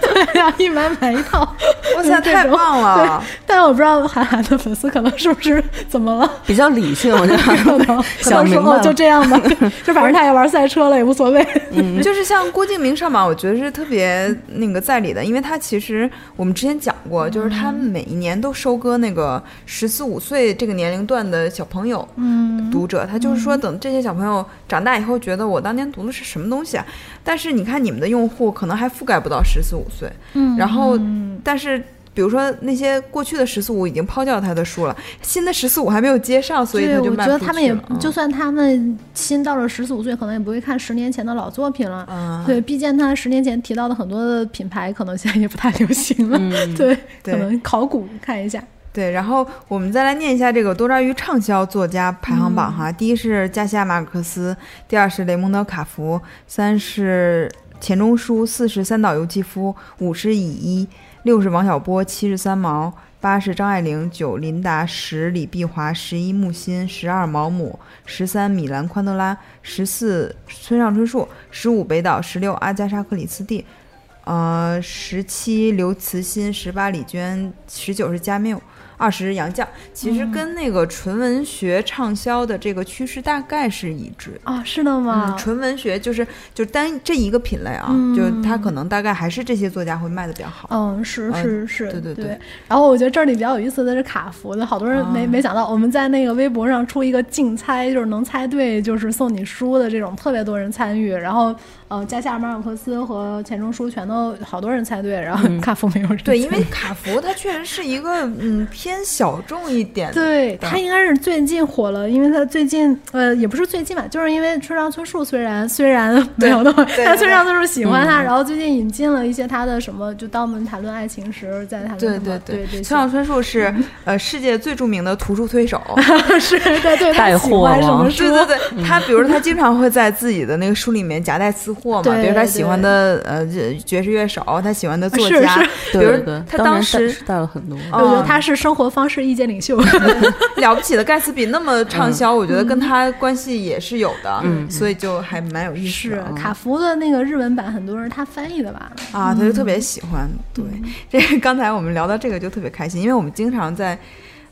Speaker 4: 对呀，一买买一套，
Speaker 3: 哇塞，太棒了！
Speaker 4: 但我不知道韩寒的粉丝可能是不是怎么了，
Speaker 2: 比较理性，我觉得。
Speaker 4: 可能可
Speaker 2: 想
Speaker 4: 能说哦
Speaker 2: 明白了。
Speaker 4: 就这样吧，就反正他也玩赛车了也无所谓。
Speaker 3: 就是像郭敬明上榜，我觉得是特别那个在理的，因为他其实我们之前讲过，就是他每一年都收割那个十四五岁这个年龄段的小朋友，
Speaker 4: 嗯，
Speaker 3: 读者，他就是说等这些小朋友长大以后，觉得我当年读的是什么东西啊？但是你看你们的用户可能还覆盖不到十四五岁，
Speaker 4: 嗯
Speaker 3: 然后
Speaker 4: 嗯
Speaker 3: 但是。比如说那些过去的十四五已经抛掉他的书了，新的十四五还没有接上，所以，他就
Speaker 4: 我觉得他们也
Speaker 3: 嗯
Speaker 4: 就算他们新到了十四五岁，可能也不会看十年前的老作品了。
Speaker 3: 嗯，
Speaker 4: 对，毕竟他十年前提到的很多的品牌，可能现在也不太流行了。
Speaker 3: 对
Speaker 4: 可能考古看一下。
Speaker 3: 对，然后我们再来念一下这个多抓鱼畅销作家排行榜哈。第一是加西亚马尔克斯，第二是雷蒙德·卡福，三是钱钟书，四是三岛由纪夫，五是乙一，六是王小波，七是三毛，八是张爱玲，九琳达，十李碧华，十一木心，十二毛姆，十三米兰宽德拉，十四村上春树，十五北岛，十六阿加莎克里斯蒂。呃，十七刘慈欣，十八李娟，十九是加缪，二十杨绛。其
Speaker 4: 嗯
Speaker 3: 实跟那个纯文学畅销的这个趋势大概是一致的。
Speaker 4: 啊，是的吗？
Speaker 3: 嗯，纯文学就是就单这一个品类啊，
Speaker 4: 嗯
Speaker 3: 就它可能大概还是这些作家会卖的比较好。
Speaker 4: 嗯，是
Speaker 3: 嗯
Speaker 4: 是是，
Speaker 3: 对对对
Speaker 4: 然后我觉得这里比较有意思的是卡福的，好多人没、
Speaker 3: 啊
Speaker 4: 没想到，我们在那个微博上出一个竞猜，就是能猜对就是送你书的这种，特别多人参与。然后呃，加西亚马尔克斯和钱钟书全都好多人猜对，然后卡福没有
Speaker 3: 对，因为卡福他确实是一个嗯偏小众一点的。
Speaker 4: 对他应该是最近火了，因为他最近呃也不是最近吧，就是因为村上春树虽然虽然没有那么，
Speaker 3: 对
Speaker 4: 但村上春树喜欢
Speaker 3: 嗯
Speaker 4: 他，然后最近引进了一些他的什么，就当我们谈论爱情时，在谈论
Speaker 3: 对
Speaker 4: 什么
Speaker 3: 对
Speaker 4: 对对，
Speaker 3: 村上春树是呃世界最著名的图书推手。
Speaker 4: 是对对，他喜
Speaker 2: 带货王
Speaker 4: 欢什么书
Speaker 3: 对？对对，他比如说他经常会在自己的那个书里面夹带私货嘛，比如他喜欢的呃爵士乐手，他喜欢的作家，
Speaker 4: 是
Speaker 3: 比如他当
Speaker 2: 当带
Speaker 3: 时
Speaker 2: 是带了很多。
Speaker 3: 哦
Speaker 4: 我觉得他是生活方式意见领袖。
Speaker 3: 了不起的盖茨比那么畅销，我觉得跟他关系也是有的，
Speaker 2: 嗯
Speaker 3: 所以就还蛮有意思
Speaker 4: 是卡夫的那个日文版，很多人他翻译的吧？
Speaker 3: 啊，他就特别喜欢。对，这刚才我们聊到这个就特别开心，因为我们经常在。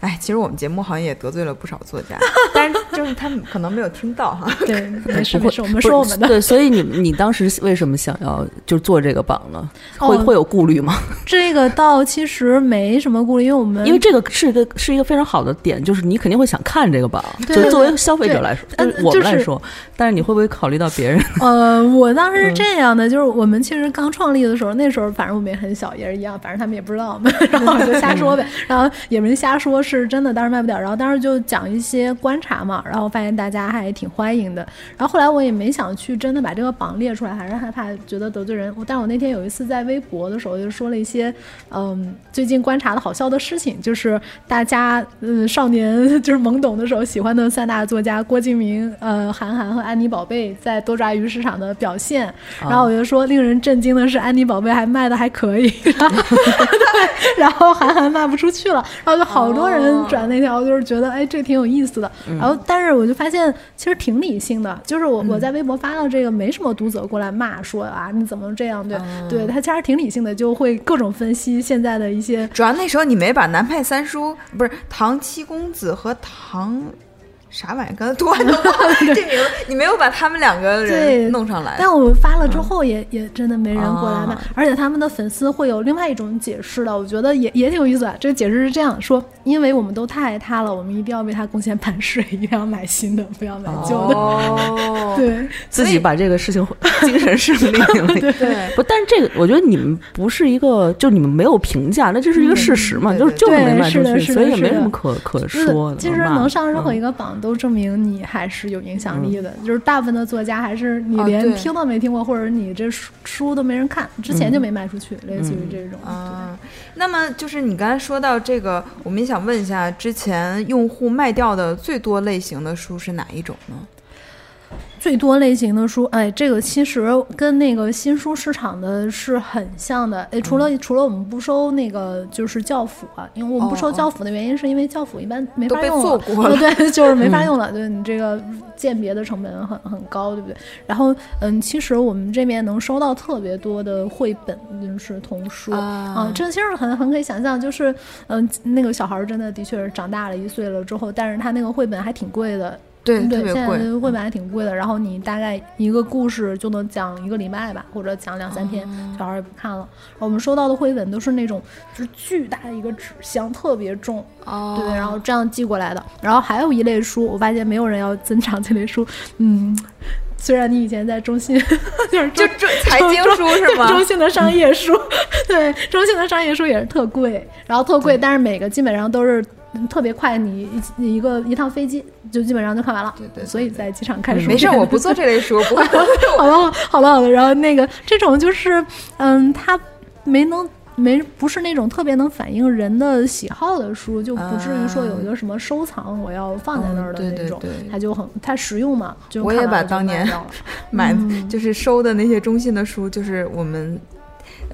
Speaker 3: 哎，其实我们节目好像也得罪了不少作家，但是就是他们可能没有听到哈。
Speaker 4: 对，没事没事，我们说我们的。
Speaker 2: 对，所以你你当时为什么想要就做这个榜呢？会
Speaker 4: 哦
Speaker 2: 会有顾虑吗？
Speaker 4: 这个倒其实没什么顾虑，因为我们
Speaker 2: 因为这个是一个是一个非常好的点，就是你肯定会想看这个榜，
Speaker 4: 对
Speaker 2: 就作为消费者来说，
Speaker 4: 呃
Speaker 2: 就是我们来说，但是你会不会考虑到别人？
Speaker 4: 呃，我当
Speaker 2: 嗯
Speaker 4: 时是这样的，就是我们其实刚创立的时候，那时候反正我们也很小，也是一样，反正他们也不知道我们，然后我就瞎说呗，然后也没瞎说，是真的当时卖不掉，然后当时就讲一些观察嘛，然后发现大家还挺欢迎的，然后后来我也没想去真的把这个榜列出来，还是害怕觉得得罪人，我但我那天有一次在微博的时候就说了一些，嗯，最近观察的好笑的事情，就是大家嗯少年 就是懵懂的时候喜欢的三大作家郭敬明、呃韩寒和安妮宝贝在多抓鱼市场的表现。然后我就说，令人震惊的是，安妮宝贝还卖的还可以，然后韩寒卖不出去了，然后就好多人转那条，就是觉得哎这挺有意思的。然后但但是我就发现其实挺理性的，就是我
Speaker 3: 嗯
Speaker 4: 我在微博发了这个，没什么读者过来骂说啊你怎么这样，对、
Speaker 3: 嗯
Speaker 4: 对，他其实挺理性的，就会各种分析现在的一些。
Speaker 3: 主要那时候你没把南派三叔不是唐七公子和唐啥玩意儿，刚才突然都忘了这名字，你没有把他们两个
Speaker 4: 对
Speaker 3: 人弄上来。
Speaker 4: 但我们发了之后也、也真的没人过来骂，
Speaker 3: 啊
Speaker 4: 而且他们的粉丝会有另外一种解释的，我觉得也也挺有意思的。这个解释是这样说：因为我们都太爱他了，我们一定要为他贡献版税，一定要买新的，不要买旧的。
Speaker 3: 哦，
Speaker 4: 对，
Speaker 5: 自己把这个事情 精神胜利了。
Speaker 3: 对，
Speaker 2: 不，但是这个我觉得你们不是一个，就你们没有评价，那这是一个事实嘛，
Speaker 3: 嗯
Speaker 2: 就是就是没卖出去，
Speaker 4: 对是的是的
Speaker 2: 所以也没什么可可说的。
Speaker 4: 其实能上任何
Speaker 2: 嗯
Speaker 4: 一个榜，都证明你还是有影响力的。就是大部分的作家还是你
Speaker 3: 啊
Speaker 4: 连听都没听过，或者你这书书都没人看，之前就没卖出去，类似于这种。
Speaker 3: 啊，那么就是你刚才说到这个，我们也想问一下，之前用户卖掉的最多类型的书是哪一种呢？
Speaker 4: 最多类型的书，哎，这个其实跟那个新书市场的是很像的。哎，除了、
Speaker 3: 嗯
Speaker 4: 除了我们不收那个就是教辅啊，因为我们不收教辅的原因是因为教辅一般没法用了，
Speaker 3: 做过了
Speaker 4: 对，就是没法用了。对你这个鉴别的成本很很高，对不对？然后嗯，其实我们这边能收到特别多的绘本，就是童书
Speaker 3: 啊
Speaker 4: 这其实很很可以想象，就是嗯，那个小孩儿真的的确是长大了一岁了之后，但是他那个绘本还挺贵的，
Speaker 3: 对，
Speaker 4: 对，
Speaker 3: 特别贵
Speaker 4: 现在。绘本还挺贵的，然后你大概一个故事就能讲一个礼拜吧，或者讲两三天，小孩儿也不看了。我们收到的绘本都是那种就是巨大的一个纸箱，特别重，
Speaker 3: 哦
Speaker 4: 对，然后这样寄过来的。然后还有一类书，我发现没有人要增长这类书，嗯。虽然你以前在中信，就是
Speaker 3: 就
Speaker 4: 中
Speaker 3: 财经书是吗？
Speaker 4: 中信的商业书，对，中信的商业书也是特贵，然后特贵，但是每个基本上都是嗯特别快，你一一个一趟飞机就基本上就看完了。
Speaker 3: 对对对
Speaker 4: 所以在机场看书
Speaker 3: 没事，我不做这类书，不会。
Speaker 4: 好了，好了，好了。然后那个这种就是，嗯，它没能没不是那种特别能反映人的喜好的书，就不至于说有一个什么收藏我要放在那儿的那种。
Speaker 3: 对对
Speaker 4: 它就很它实用嘛，就
Speaker 3: 我也把当年买
Speaker 4: 嗯
Speaker 3: 就是收的那些中信的书，就是我们。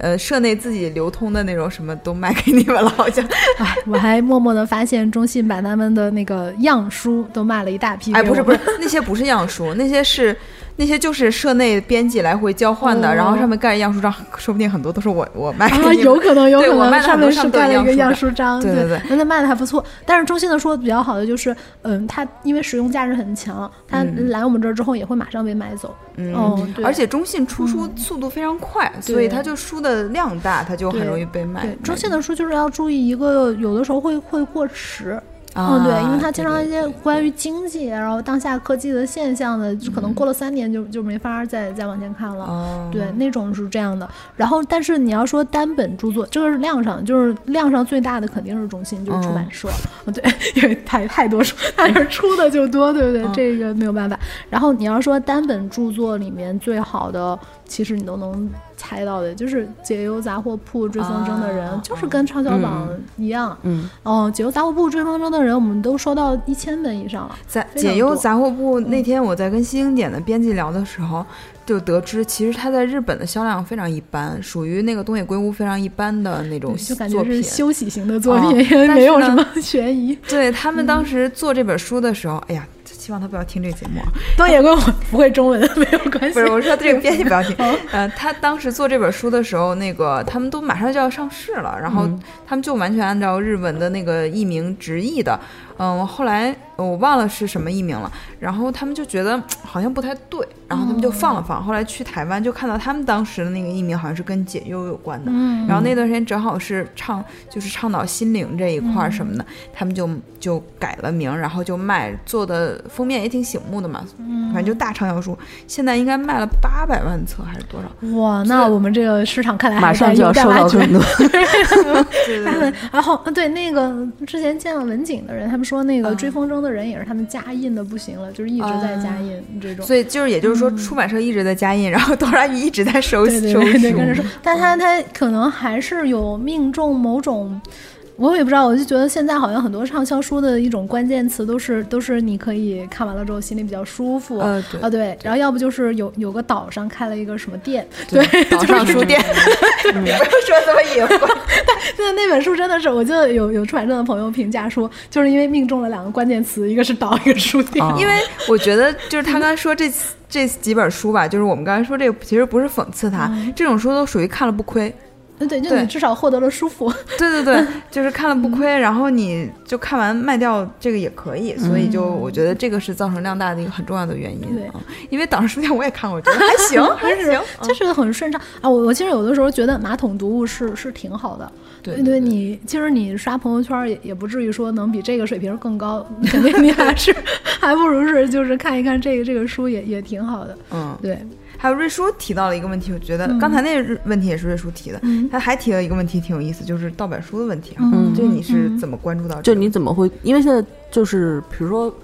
Speaker 3: 呃，社内自己流通的那种什么都卖给你们了，好像。
Speaker 4: 哎，我还默默的发现中信把他们的那个样书都卖了一大批。
Speaker 3: 哎，不是不是，，那些不是样书，那些是那些就是社内编辑来回交换的，
Speaker 4: 哦
Speaker 3: 然后上面盖着样书章，说不定很多都是我我卖的
Speaker 4: 啊，有可能，有可能，
Speaker 3: 对我卖的
Speaker 4: 上面是盖了一个样书章，
Speaker 3: 对对对
Speaker 4: 那那卖的还不错。但是中信的书比较好的就是，嗯，它因为使用价值很强，它
Speaker 3: 嗯
Speaker 4: 来我们这儿之后也会马上被买走。
Speaker 3: 嗯，而且中信出书速度非常快，所以它就书的量大，它就很容易被卖。
Speaker 4: 对中信的书就是要注意一个，有的时候会会过时。
Speaker 3: 啊，
Speaker 4: 嗯，对，因为他经常一些关于经济，然后当下科技的现象的，就可能过了三年就就没法再再往前看了。
Speaker 3: 哦，
Speaker 4: 对，那种是这样的。然后，但是你要说单本著作，这个是量上，就是量上最大的肯定是中信，就是出版社。嗯、对，因为太太多书，它是出的就多，对不对？
Speaker 3: 嗯
Speaker 4: 这个没有办法。然后你要说单本著作里面最好的，其实你都能猜到的，就是解忧杂货铺、追风筝的人，
Speaker 3: 啊
Speaker 4: 就是跟畅销榜一样。
Speaker 2: 嗯，
Speaker 4: 哦，解忧杂货铺、追风筝的人，我们都收到一千本以上了。
Speaker 3: 在解忧杂货铺那天，我在跟新经典的编辑聊的时候，就得知其实它在日本的销量非常一般，属于那个东野圭吾非常一般的那种
Speaker 4: 就感觉
Speaker 3: 作品
Speaker 4: 是。休息型的作品，
Speaker 3: 哦
Speaker 4: 因没有什么悬疑。
Speaker 3: 对他们当时做这本书的时候，哎呀，希望他不要听这个节目啊。
Speaker 4: 东野圭吾不会中文 没有关系。
Speaker 3: 不是，我说这个编辑不要听
Speaker 4: 哦。
Speaker 3: 呃，他当时做这本书的时候，那个他们都马上就要上市了，然后他们就完全按照日文的那个译名直译的。嗯，后来我忘了是什么译名了，然后他们就觉得好像不太对，然后他们就放了放。后来去台湾就看到他们当时的那个译名好像是跟解忧有关的，
Speaker 4: 嗯，
Speaker 3: 然后那段时间正好是倡就是倡导心灵这一块儿什么的，他们就就改了名，然后就卖，做的封面也挺醒目的嘛，反正就大畅销书，现在应该卖了八百万册还是多少？
Speaker 4: 哇，那我们这个市场看来
Speaker 2: 马上就要收到更多。
Speaker 3: 对
Speaker 4: 他们，然后对那个之前见了文景的人，他们说那个
Speaker 3: 嗯
Speaker 4: 追风筝的人也是他们加印的不行了，就是一直在加印这种。
Speaker 3: 所以就是也就是说，出版社一直在加印，然后哆啦 A 一直在收收
Speaker 4: 对对对对，跟着
Speaker 3: 书。
Speaker 4: 说，但他他可能还是有命中某种。我也不知道，我就觉得现在好像很多畅销书的一种关键词都是都是你可以看完了之后心里比较舒服。
Speaker 3: 呃，对
Speaker 4: 啊，对，然后要不就是有有个岛上开了一个什么店，
Speaker 3: 对，岛上书店，不要说这么隐晦。
Speaker 4: 那那本书真的是，我记得有有出版社的朋友评价说，就是因为命中了两个关键词，一个是岛，一个书店。
Speaker 3: 因为我觉得就是他刚才说这这几本书吧，就是我们刚才说这个其实不是讽刺他，这种书都属于看了不亏。
Speaker 4: 对对，就你至少获得了舒服。
Speaker 3: 对对对，就是看了不亏，然后你就看完卖掉这个也可以，所以就我觉得这个是造成量大的一个很重要的原因。
Speaker 4: 对，
Speaker 3: 因为岛上书店我也看过，觉得还行，还行，
Speaker 4: 就是很顺畅啊。我我其实有的时候觉得马桶读物是是挺好的。
Speaker 3: 对
Speaker 4: 对，你其实你刷朋友圈也也不至于说能比这个水平更高，肯定你还是 还不如是就是看一看这个这个书也也挺好的。
Speaker 3: 嗯，
Speaker 4: 对。
Speaker 3: 还有瑞叔提到了一个问题，我觉得刚才那个问题也是瑞叔提的，他还提了一个问题挺有意思，就是盗版书的问题啊。
Speaker 4: 嗯，
Speaker 3: 就你是怎么关注到？
Speaker 2: 就你怎么会？因为现在就是比如说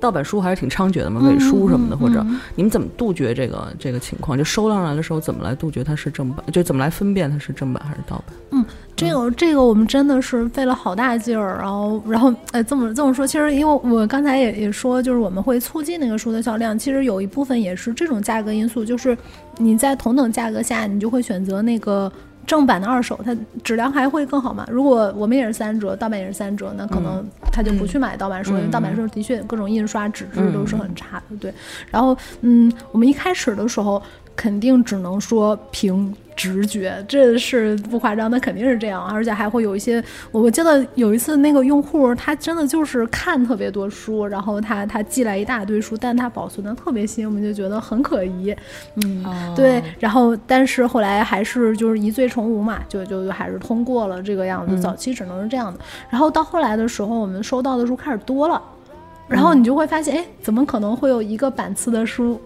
Speaker 2: 盗版书还是挺猖獗的嘛，伪书什么的，或者你们怎么杜绝这个这个情况？就收上来的时候怎么来杜绝它是正版？就怎么来分辨它是正版还是盗版？
Speaker 4: 嗯。这个这个我们真的是费了好大劲儿，然后然后哎这么这么说，其实因为我刚才也也说，就是我们会促进那个书的销量，其实有一部分也是这种价格因素，就是你在同等价格下，你就会选择那个正版的二手，它质量还会更好嘛。如果我们也是三折，盗版也是三折，那可能他就不去买盗版书，因为盗版书的确各种印刷纸质都是很差的。对，然后嗯，我们一开始的时候肯定只能说凭。直觉，这是不夸张，那肯定是这样，而且还会有一些。我记得有一次，那个用户他真的就是看特别多书，然后他他寄来一大堆书，但他保存的特别新，我们就觉得很可疑。嗯，对。然后，但是后来还是就是疑罪从无嘛，就就还是通过了这个样子。早期只能是这样的。然后到后来的时候，我们收到的书开始多了，然后你就会发现，哎，怎么可能会有一个版次的书？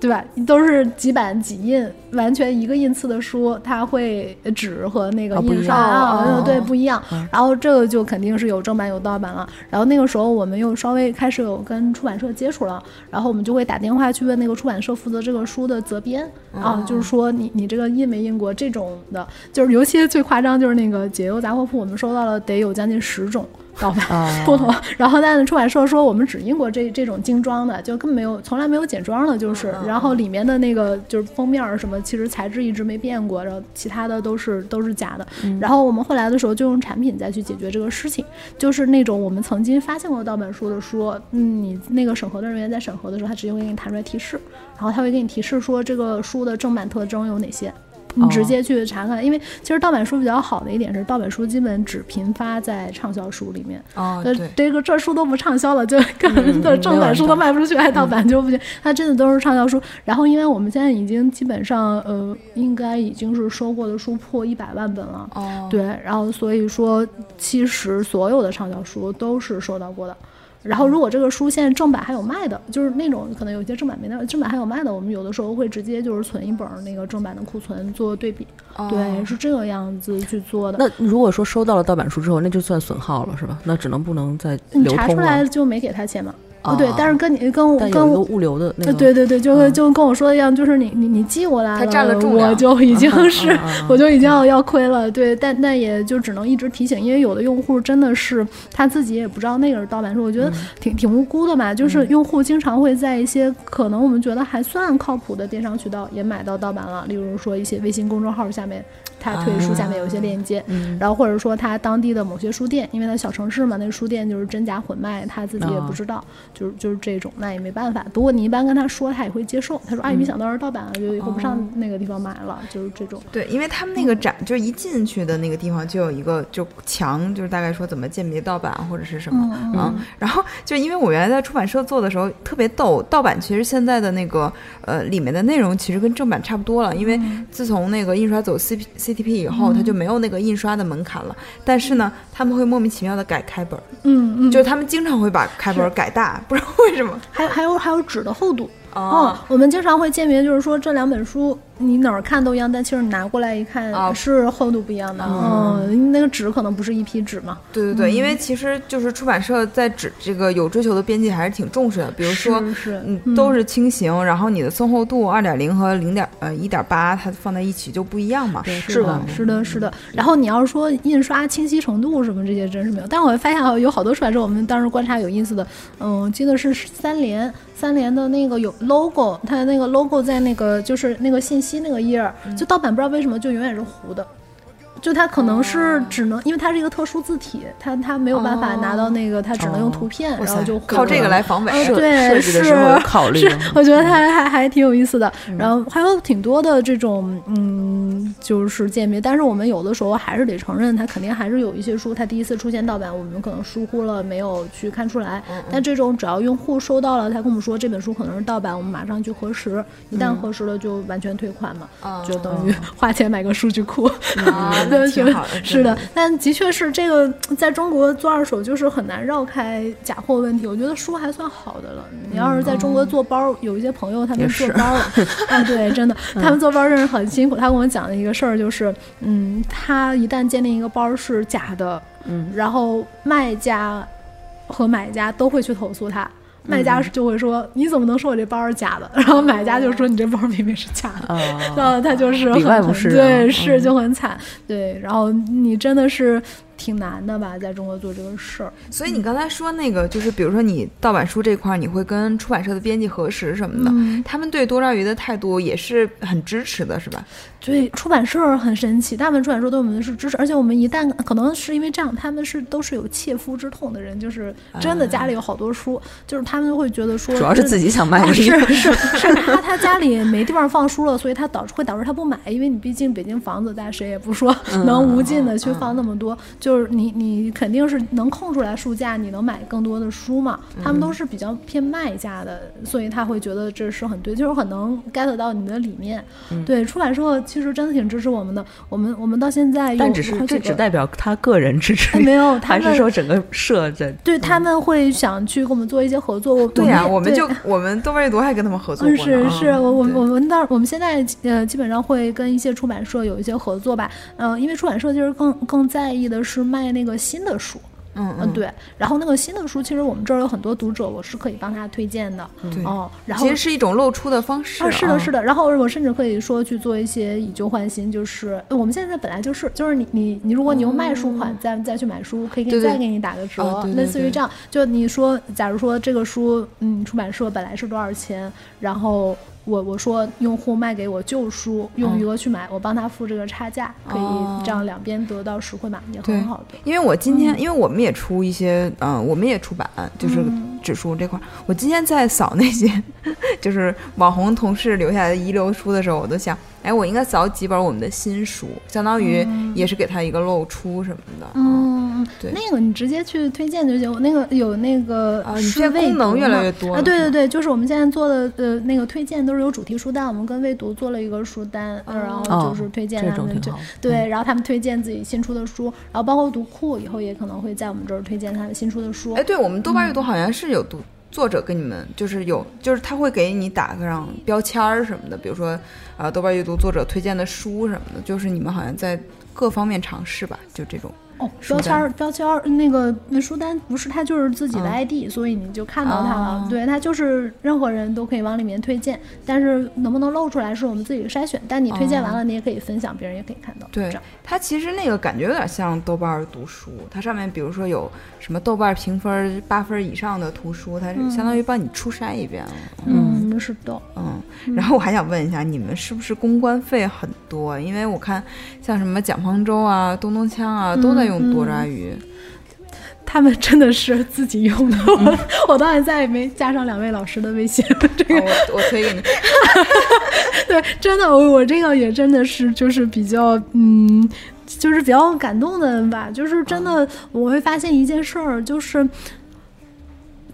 Speaker 4: 对吧？都是几版几印，完全一个印次的书，它会纸和那个印刷啊，对不一样。然后这个就肯定是有正版有盗版了。然后那个时候我们又稍微开始有跟出版社接触了，然后我们就会打电话去问那个出版社负责这个书的责编啊，就是说你你这个印没印过这种的，就是尤其最夸张就是那个解忧杂货铺，我们收到了得有将近十种。盗版不同，然后但是出版社说我们只印过这这种精装的，就根本没有从来没有简装的，就是，然后里面的那个就是封面什么，其实材质一直没变过，然后其他的都是都是假的。然后我们后来的时候就用产品再去解决这个事情，就是那种我们曾经发现过盗版书的书，嗯，你那个审核的人员在审核的时候，他直接会给你弹出来提示，然后他会给你提示说这个书的正版特征有哪些。你直接去查看，因为其实盗版书比较好的一点是，盗版书基本只频发在畅销书里面。
Speaker 3: 哦，对，
Speaker 4: 这个这书都不畅销了，就根本的正版书都卖不出去，还盗版就不行。它真的都是畅销书。然后，因为我们现在已经基本上，呃，应该已经是收过的书破一百万本了。哦，对，然后所以说，其实所有的畅销书都是收到过的。然后，如果这个书现在正版还有卖的，就是那种可能有些正版没那正版还有卖的，我们有的时候会直接就是存一本那个正版的库存做对比。对，是这个样子去做的。
Speaker 2: 那如果说收到了盗版书之后，那就算损耗了，是吧？那只能不能再流通
Speaker 4: 了。查出来就没给他钱嘛。哦，对，但是跟你跟我跟我
Speaker 2: 物流的那个，
Speaker 4: 对对对，就就跟我说的一样，就是你你你寄过来
Speaker 3: 了，
Speaker 4: 我就已经是我就已经要要亏了，对，但但也就只能一直提醒，因为有的用户真的是他自己也不知道那个是盗版书，我觉得挺挺无辜的嘛，就是用户经常会在一些可能我们觉得还算靠谱的电商渠道也买到盗版了，例如说一些微信公众号下面。他推书下面有一些链接，然后或者说他当地的某些书店，因为他小城市嘛，那个书店就是真假混卖，他自己也不知道，就是就是这种，那也没办法。不过你一般跟他说，他也会接受。他说：“哎，没想到是盗版啊，就以后不上那个地方买了。”就是这种。
Speaker 3: 对，因为他们那个展，就是一进去的那个地方就有一个就墙，就是大概说怎么鉴别盗版或者是什么啊。然后就因为我原来在出版社做的时候特别逗，盗版其实现在的那个呃里面的内容其实跟正版差不多了，因为自从那个印刷走 C P C。T P 以后，它就没有那个印刷的门槛了。但是呢，他们会莫名其妙的改开本，
Speaker 4: 嗯嗯，
Speaker 3: 就是他们经常会把开本改大，不知道为什么。
Speaker 4: 还有还有还有纸的厚度。哦，我们经常会鉴别，就是说这两本书你哪儿看都一样，但其实你拿过来一看
Speaker 3: 啊
Speaker 4: 是厚度不一样的。嗯，那个纸可能不是一批纸嘛。
Speaker 3: 对对对，因为其实就是出版社在纸这个有追求的编辑还是挺重视的，比如说
Speaker 4: 是是
Speaker 3: 嗯都是轻型，然后你的松厚度二点零和零点呃一点八，它放在一起就不一样嘛。
Speaker 4: 是的，是的，是的。然后你要是说印刷清晰程度什么这些真是没有，但我发现啊有好多出版社，我们当时观察有意思的，嗯，记得是三联。三联的那个有 logo，它那个 logo 在那个就是那个信息那个页儿，就盗版不知道为什么就永远是糊的。就它可能是只能，因为它是一个特殊字体，它它没有办法拿到那个，它只能用图片，然后就
Speaker 3: 靠这个来防伪。
Speaker 4: 对，
Speaker 5: 设计的时候有考虑。
Speaker 4: 我觉得它还还挺有意思的。然后还有挺多的这种嗯，就是鉴别，但是我们有的时候还是得承认，它肯定还是有一些书，它第一次出现盗版，我们可能疏忽了，没有去看出来。但这种只要用户收到了，他跟我们说这本书可能是盗版，我们马上去核实，一旦核实了就完全退款嘛，就等于花钱买个数据库。
Speaker 3: 对，挺好的，
Speaker 4: 是的，但的确是这个，在中国做二手就是很难绕开假货问题。我觉得书还算好的了。你要是在中国做包，有一些朋友他们做包了，啊，对，真的，他们做包真是很辛苦。他跟我讲的一个事儿就是，嗯，他一旦鉴定一个包是假的，嗯，然后卖家和买家都会去投诉他。卖家就会说：“你怎么能说我这包是假的？”然后买家就说：“你这包明明是假的。” 然后他就是很对，是就很惨。对，然后你真的是。挺难的吧，在中国做这个事儿。
Speaker 3: 所以你刚才说那个，就是比如说你盗版书这块儿，你会跟出版社的编辑核实什么的，他们对多抓鱼的态度也是很支持的，是吧？
Speaker 4: 对，出版社很神奇，大部分出版社对我们是支持，而且我们一旦可能是因为这样，他们是都是有切肤之痛的人，就是真的家里有好多书，就是他们会觉得说，
Speaker 5: 主要是自己想卖，
Speaker 4: 是是是他他家里没地方放书了，所以他导致会导致他不买，因为你毕竟北京房子大，谁也不说能无尽的去放那么多。就是你，你肯定是能空出来书架，你能买更多的书嘛？他们都是比较偏卖家的，所以他会觉得这是很对，就是很能 get 到你的理念。对，出版社其实真的挺支持我们的。我们我们到现在，
Speaker 5: 但只是这只代表他个人支持，
Speaker 4: 没有，
Speaker 5: 还是说整个社在？
Speaker 4: 对，他们会想去跟我们做一些合作。
Speaker 3: 对呀，我们就我们豆瓣阅读还跟他们合作过。
Speaker 4: 是是，我我我们到我们现在呃，基本上会跟一些出版社有一些合作吧。嗯，因为出版社就是更更在意的是卖。那个新的书，
Speaker 3: 嗯嗯
Speaker 4: 对，然后那个新的书，其实我们这儿有很多读者，我是可以帮他推荐的，哦，然后
Speaker 3: 其实是一种露出的方式，啊
Speaker 4: 是的，是的，然后我甚至可以说去做一些以旧换新，就是我们现在本来就是，就是你你你，如果你用卖书款再再去买书，可以给再给你打个折，类似于这样，就你说，假如说这个书，嗯，出版社本来是多少钱，然后。我我说用户卖给我旧书，用余额去买，我帮他付这个差价，可以这样两边得到实惠嘛，也很好的。
Speaker 3: 因为我今天，因为我们也出一些，嗯，我们也出版，就是纸书这块。我今天在扫那些，就是网红同事留下来的遗留书的时候，我都想。哎，我应该扫几本我们的新书，相当于也是给他一个露出什么的。
Speaker 4: 嗯，
Speaker 3: 对，
Speaker 4: 那个你直接去推荐就行。那个有那个
Speaker 3: 啊，现在功能越来越多
Speaker 4: 啊。对对对，就是我们现在做的呃那个推荐都是有主题书单，我们跟未读做了一个书单，嗯然后就是推荐他们就对，然后他们推荐自己新出的书，然后包括读库以后也可能会在我们这儿推荐他们新出的书。
Speaker 3: 哎，对我们豆瓣阅读好像是有读。作者跟你们就是有，就是他会给你打上标签儿什么的，比如说，啊，豆瓣阅读作者推荐的书什么的，就是你们好像在各方面尝试吧，就这种。
Speaker 4: 哦，标签儿，标签儿，那个那书单不是他就是自己的 ID，所以你就看到它了。对它就是任何人都可以往里面推荐，但是能不能露出来是我们自己的筛选。但你推荐完了，你也可以分享，别人也可以看到。
Speaker 3: 对，它其实那个感觉有点像豆瓣读书，它上面比如说有什么豆瓣评分八分以上的图书，它是相当于帮你初筛一遍了。
Speaker 4: 嗯，是的。
Speaker 3: 嗯，然后我还想问一下，你们是不是公关费很多？因为我看像什么蒋方舟啊、东东锵啊都在。用多抓鱼，
Speaker 4: 他们真的是自己用的，我我到现在也没加上两位老师的微信。这个
Speaker 3: 我我推给你。
Speaker 4: 对，真的，我我这个也真的是就是比较嗯，就是比较感动的吧。就是真的，我会发现一件事儿，就是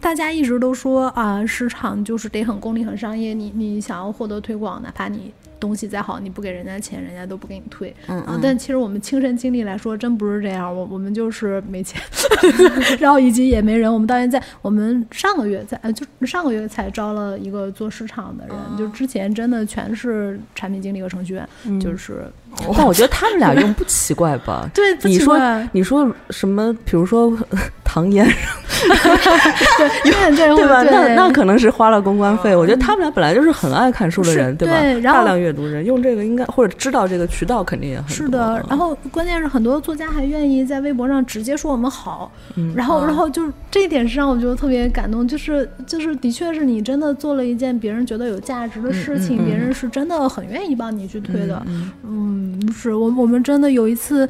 Speaker 4: 大家一直都说啊，市场就是得很功利、很商业。你你想要获得推广，哪怕你东西再好，你不给人家钱，人家都不给你退。
Speaker 3: 嗯
Speaker 4: 啊，但其实我们亲身经历来说，真不是这样。我我们就是没钱，然后以及也没人。我们到现在，我们上个月才呃，就上个月才招了一个做市场的人，就之前真的全是产品经理和程序员，就是
Speaker 2: 但我觉得他们俩用不奇怪吧？
Speaker 4: 对，不
Speaker 2: 你说你说什么？比如说 唐嫣，
Speaker 4: 对对
Speaker 2: 对吧？那
Speaker 4: 对
Speaker 2: 那可能是花了公关费。我觉得他们俩本来就是很爱看书的人，
Speaker 4: 对吧？
Speaker 2: 大量阅读人用这个应该或者知道这个渠道肯定也很
Speaker 4: 是的，然后关键是很多作家还愿意在微博上直接说我们好，
Speaker 2: 嗯
Speaker 4: 然后然后就是这一点是让我觉得特别感动，就是就是的确是你真的做了一件别人觉得有价值的事情，别人是真的很愿意帮你去推的，嗯，是我我们真的有一次。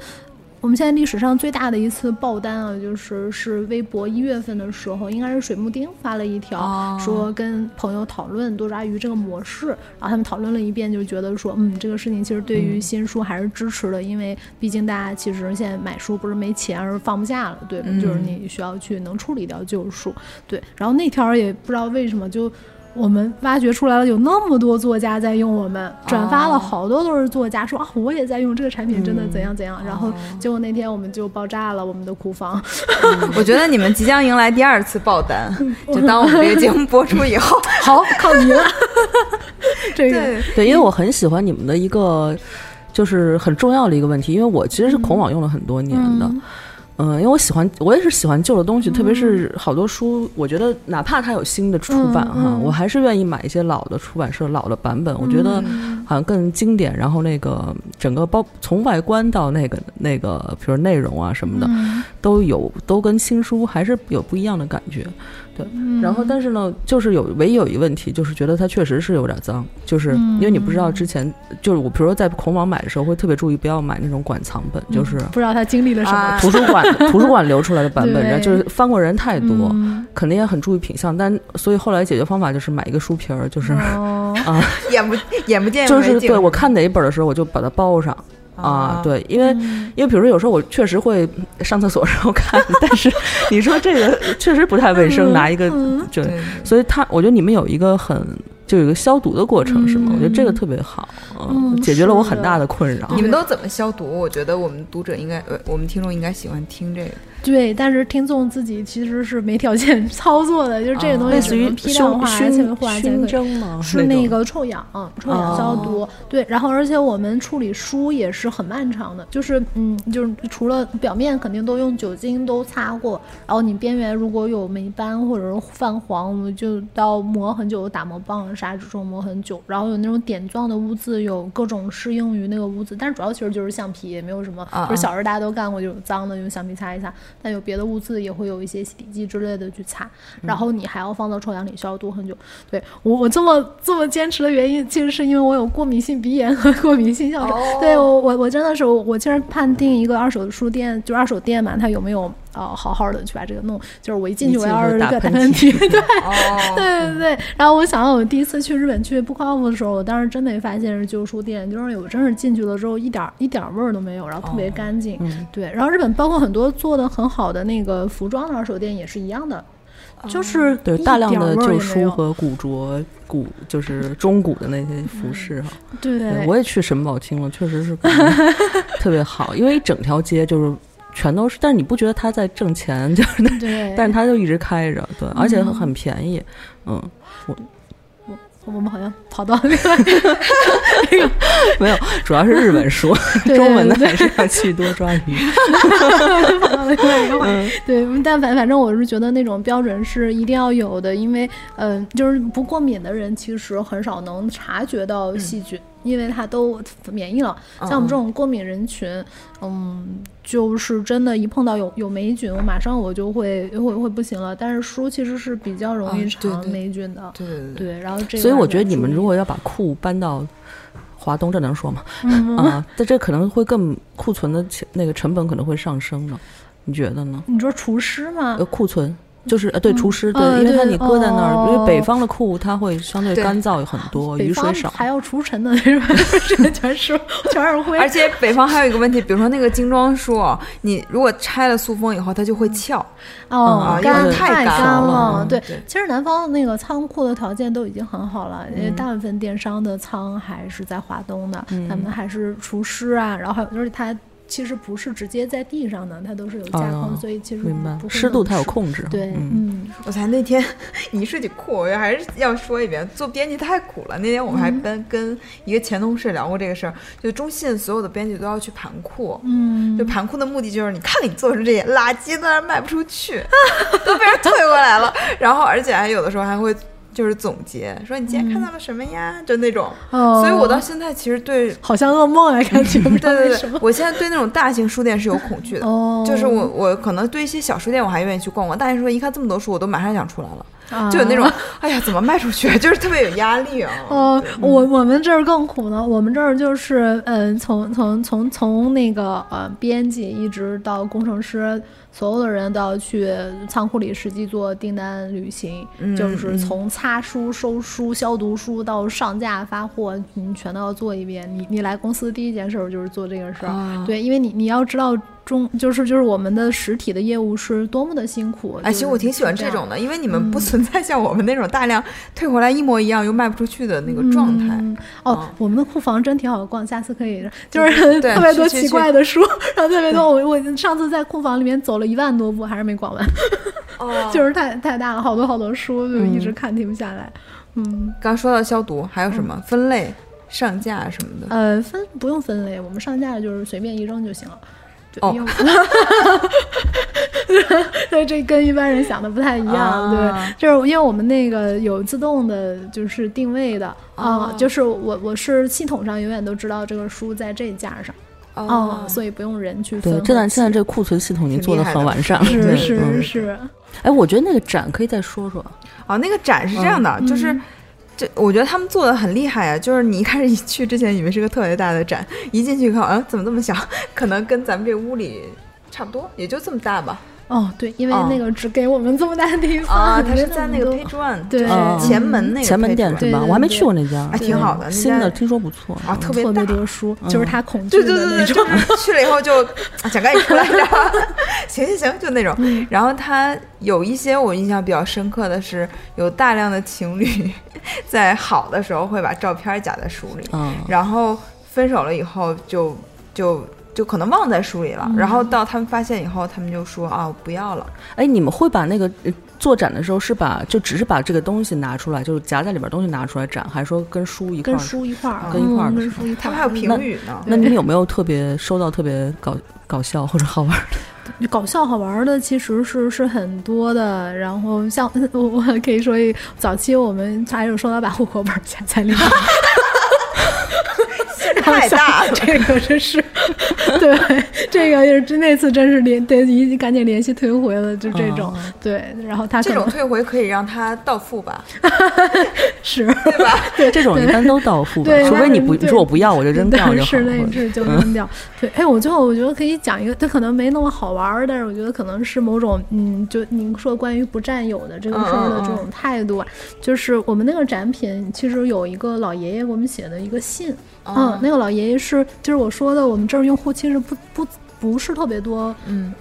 Speaker 4: 我们现在历史上最大的一次爆单啊，就是是微博一月份的时候，应该是水木丁发了一条，
Speaker 3: 哦
Speaker 4: 说跟朋友讨论多抓鱼这个模式，然后他们讨论了一遍，就觉得说，嗯，这个事情其实对于新书还是支持的，因为毕竟大家其实现在买书不是没钱，而是放不下了，对吧？
Speaker 3: 嗯
Speaker 4: 就是你需要去能处理掉旧书，对。然后那条也不知道为什么就。我们挖掘出来了，有那么多作家在用我们，转发了好多都是作家说啊，我也在用这个产品，真的怎样怎样。然后结果那天我们就爆炸了，我们的库房。
Speaker 3: 我觉得你们即将迎来第二次爆单，就当我们这个节目播出以后，
Speaker 4: 好，靠你了。这个
Speaker 3: 对，
Speaker 2: 对，因为我很喜欢你们的一个就是很重要的一个问题，因为我其实是孔网用了很多年的。嗯，因为我喜欢，我也是喜欢旧的东西，特别是好多书，我觉得哪怕它有新的出版哈，
Speaker 4: 嗯嗯
Speaker 2: 我还是愿意买一些老的出版社老的版本，我觉得好像更经典。然后那个整个包从外观到那个那个，比如内容啊什么的，
Speaker 4: 嗯
Speaker 2: 都有都跟新书还是有不一样的感觉。对，然后但是呢，就是有唯一有一个问题，就是觉得它确实是有点脏，就是因为你不知道之前，就是我比如说在孔网买的时候，会特别注意不要买那种馆藏本，就是
Speaker 4: 不知道他经历了什么。
Speaker 3: 啊
Speaker 2: 图书馆 图书馆流出来的版本，然后就是翻过人太多，
Speaker 4: 嗯。
Speaker 2: 肯定也很注意品相，但所以后来解决方法就是买一个书皮儿，就是、
Speaker 4: 哦，
Speaker 2: 啊，
Speaker 3: 眼不眼不见
Speaker 2: 就是对我看哪一本的时候，我就把它包上。啊，对，因为、
Speaker 4: 嗯。
Speaker 2: 因为比如说有时候我确实会上厕所时候看，但是 你说这个确实不太卫生，拿一个
Speaker 4: 嗯
Speaker 2: 就所以他，我觉得你们有一个很就有一个消毒的过程，是吗？
Speaker 4: 嗯
Speaker 2: 我觉得这个特别好，
Speaker 4: 嗯
Speaker 2: 解决了我很大的困扰。
Speaker 3: 你们都怎么消毒？我觉得我们读者应该，呃，我们听众应该喜欢听这个。
Speaker 4: 对，但是听众自己其实是没条件操作的，就是这个东西
Speaker 2: 类似于
Speaker 4: 只能批量化、纤维化才可
Speaker 2: 熏
Speaker 4: 以。
Speaker 2: 蒸吗？
Speaker 4: 是那个臭氧，臭氧消毒。对，然后而且我们处理书也是很漫长的，就是嗯，就是除了表面肯定都用酒精都擦过，然后你边缘如果有霉斑或者是泛黄，我们就要磨很久，打磨棒、砂纸中磨很久。然后有那种点状的污渍，有各种适应于那个污渍，但是主要其实就是橡皮，也没有什么，
Speaker 3: 啊
Speaker 4: 就是小时候大家都干过，就是脏的用橡皮擦一擦，但有别的污渍也会有一些洗涤剂之类的去擦，然后你还要放到臭氧里消毒很久。对我我这么这么坚持的原因，其实是因为我有过敏性鼻炎和过敏性哮喘。
Speaker 3: 哦
Speaker 4: 对我我我真的是我我其实判定一个二手书店，就二手店嘛，它有没有呃好好的去把这个弄，就是我一进去我要是个打
Speaker 2: 就打喷
Speaker 4: 喷嚏，对。
Speaker 3: 哦，
Speaker 4: 对对对，然后我想到我第一次去日本去布考夫的时候，我当时真没发现是旧书店，就是我真是进去了之后一点儿一点儿味儿都没有，然后特别干净。对，然后日本包括很多做的很好的那个服装的二手店也是一样的，就是
Speaker 2: 对大量的旧书和古着、古就是中古的那些服饰哈。
Speaker 4: 对
Speaker 2: 对，我也去沈宝清了，确实是感觉特别好，因为一整条街就是全都是，但是你不觉得他在挣钱，就是但是他就一直开着，对，而且很很便宜，嗯，
Speaker 4: 我我我们好像跑到那个那个
Speaker 2: 没有，主要是日本书，中文的还是要去多抓鱼。
Speaker 4: 跑到另外一个话题。对，但反反正我是觉得那种标准是一定要有的，因为嗯、呃就是不过敏的人其实很少能察觉到细菌。因为它都免疫了，像我们这种过敏人群，嗯，就是真的，一碰到有有霉菌，我马上我就会会会不行了。但是书其实是比较容易
Speaker 3: 啊对
Speaker 4: 霉菌的，
Speaker 3: 对对对，
Speaker 4: 对。然后这个
Speaker 2: 所以我觉得你们如果要把库搬到华东，这能说吗？
Speaker 4: 嗯
Speaker 2: 啊，但这可能会更库存的那个成本可能会上升呢，你觉得呢？
Speaker 4: 你说厨师吗
Speaker 2: 呃，？库存就是呃，对，除湿，对，因为它你搁在那儿，因
Speaker 4: 哦
Speaker 2: 为北方的库它会相对
Speaker 3: 对
Speaker 2: 干燥很多，雨水少。
Speaker 4: 还要除尘呢，全是 全是灰，
Speaker 3: 而且北方还有一个问题，比如说那个精装书，你如果拆了塑封以后，它就会翘。
Speaker 4: 哦，干
Speaker 3: 太
Speaker 4: 干
Speaker 3: 干了
Speaker 4: 了。对
Speaker 3: 对，
Speaker 4: 其实南方那个仓库的条件都已经很好了，因为
Speaker 3: 嗯
Speaker 4: 大部分电商的仓还是在华东的，
Speaker 2: 嗯
Speaker 4: 他们还是厨师啊，然后还有就是它其实不是直接在地上的，它都是有架空，
Speaker 2: 哦
Speaker 4: 所以其实
Speaker 2: 湿度它有。控制。
Speaker 4: 对，
Speaker 2: 嗯，
Speaker 4: 嗯，
Speaker 3: 我才那天 你一说起酷，我还是要说一遍，做编辑太苦了。那天我们还
Speaker 4: 嗯
Speaker 3: 跟跟一个前同事聊过这个事儿，就中信所有的编辑都要去盘库。
Speaker 4: 嗯，
Speaker 3: 就盘库的目的就是，你看你做成这些垃圾，在那卖不出去，都被人退过来了。然后，而且还有的时候还会就是总结，说你今天看到了什么呀？就那种。
Speaker 4: 哦，
Speaker 3: 所以我到现在其实对，
Speaker 4: 好像噩梦啊，感觉
Speaker 3: 对对对。我现在对那种大型书店是有恐惧的。
Speaker 4: 哦，
Speaker 3: 就是我，我可能对一些小书店我还愿意去逛逛，大型书店一看这么多书，我都马上想出来了，
Speaker 4: 啊
Speaker 3: 就有那种，哎呀，怎么卖出去？就是特别有压力啊。
Speaker 4: 哦，我我们这儿更苦呢。我们这儿就是，嗯、从从从从那个呃编辑一直到工程师，所有的人都要去仓库里实际做订单旅行，
Speaker 3: 嗯
Speaker 4: 就是从擦书、收书、消毒书到上架发货，你全都要做一遍。你你来公司第一件事儿就是做这个事儿，
Speaker 3: 啊
Speaker 4: 对，因为你你要知道中就是就是我们的实体的业务是多么的辛苦。
Speaker 3: 哎，其实我挺喜欢这种的，因为你们不存在像我们那种大量退回来一模一样又卖不出去的那个状态。
Speaker 4: 嗯哦
Speaker 3: 嗯，
Speaker 4: 我们的库房真挺好逛，下次可以，就是 特别多奇怪的书，然后特别多。我我上次在库房里面走了一万多步，还是没逛完，
Speaker 3: 哦
Speaker 4: 就是太太大了，好多好多书，就一直看停不下来。嗯，
Speaker 3: 刚说到消毒，还有什么分类、上架什么的？
Speaker 4: 呃，分不用分类，我们上架就是随便一扔就行了。对，
Speaker 3: 哦
Speaker 4: 因为 对，这跟一般人想的不太一样。
Speaker 3: 啊
Speaker 4: 对，就是因为我们那个有自动的，就是定位的啊、
Speaker 3: 哦
Speaker 4: 就是我我是系统上永远都知道这个书在这架上。哦，所以不用人去分
Speaker 2: 对，
Speaker 4: 和
Speaker 2: 现在现在
Speaker 4: 起
Speaker 2: 这个库存系统已经做的很完善了。
Speaker 4: 是
Speaker 2: 对
Speaker 4: 是
Speaker 2: 嗯
Speaker 4: 是，
Speaker 2: 哎，我觉得那个展可以再说说。
Speaker 3: 哦，那个展是这样的，就是我觉得他们做的很厉害啊。就是你一开始一去之前以为是个特别大的展，一进去一看，啊，怎么这么小？可能跟咱们这屋里差不多，也就这么大吧。
Speaker 4: 哦，对，因为
Speaker 3: 哦
Speaker 4: 那个只给我们这么大的地方
Speaker 3: 啊，它是在那个 Page One，
Speaker 4: 对
Speaker 3: 就是
Speaker 2: 嗯
Speaker 3: 前门那个
Speaker 2: 前门店是吧？
Speaker 4: 对
Speaker 2: 我还没去过那家，
Speaker 3: 还挺好的那家
Speaker 2: 新的听说不错
Speaker 3: 啊，特别
Speaker 4: 特别
Speaker 3: 大。
Speaker 4: 多书，
Speaker 2: 嗯
Speaker 4: 就是他恐惧
Speaker 3: 对对对对，
Speaker 4: 的那种。
Speaker 3: 就是去了以后就啊想赶紧出来，你知道吗？行行行，就那种。
Speaker 4: 嗯
Speaker 3: 然后他有一些我印象比较深刻的是，有大量的情侣在好的时候会把照片夹在书里，
Speaker 2: 嗯，
Speaker 3: 然后分手了以后就就就可能忘在书里了。
Speaker 4: 嗯
Speaker 3: 然后到他们发现以后，他们就说啊，我不要了。
Speaker 2: 哎，你们会把那个呃做展的时候是把就只是把这个东西拿出来，就是夹在里边东西拿出来展，还是说跟书一块
Speaker 4: 跟？书一块儿，
Speaker 2: 跟一块儿
Speaker 4: 嗯跟书一块儿，
Speaker 3: 他们还有评语呢。
Speaker 2: 那你们有没有特别收到特别搞搞笑或者好玩儿的？
Speaker 4: 嗯搞笑好玩的其实是是很多的。然后像 我我可以说一，早期我们还有收到把户口本夹在里面，
Speaker 3: 太大了，
Speaker 4: 这个真是，对，这个也是那次真是联得一赶紧联系退回了，就这种、对。然后他
Speaker 3: 这种退回可以让他到付吧，
Speaker 4: 是。
Speaker 3: 对吧？
Speaker 2: 这种一般都到付吧
Speaker 4: 对，
Speaker 2: 除非你不
Speaker 4: 你
Speaker 2: 说我不要，我就扔掉就好
Speaker 4: 是
Speaker 2: 了。
Speaker 4: 那是就扔掉。对，哎，我最后我觉得可以讲一个，他可能没那么好玩儿，但是我觉得可能是某种，嗯，就您说关于不占有的这个事儿的这种态度啊，就是我们那个展品其实有一个老爷爷给我们写的一个信，嗯，那个老爷爷是就是我说的，我们这儿用户其实不不不是特别多，
Speaker 3: 嗯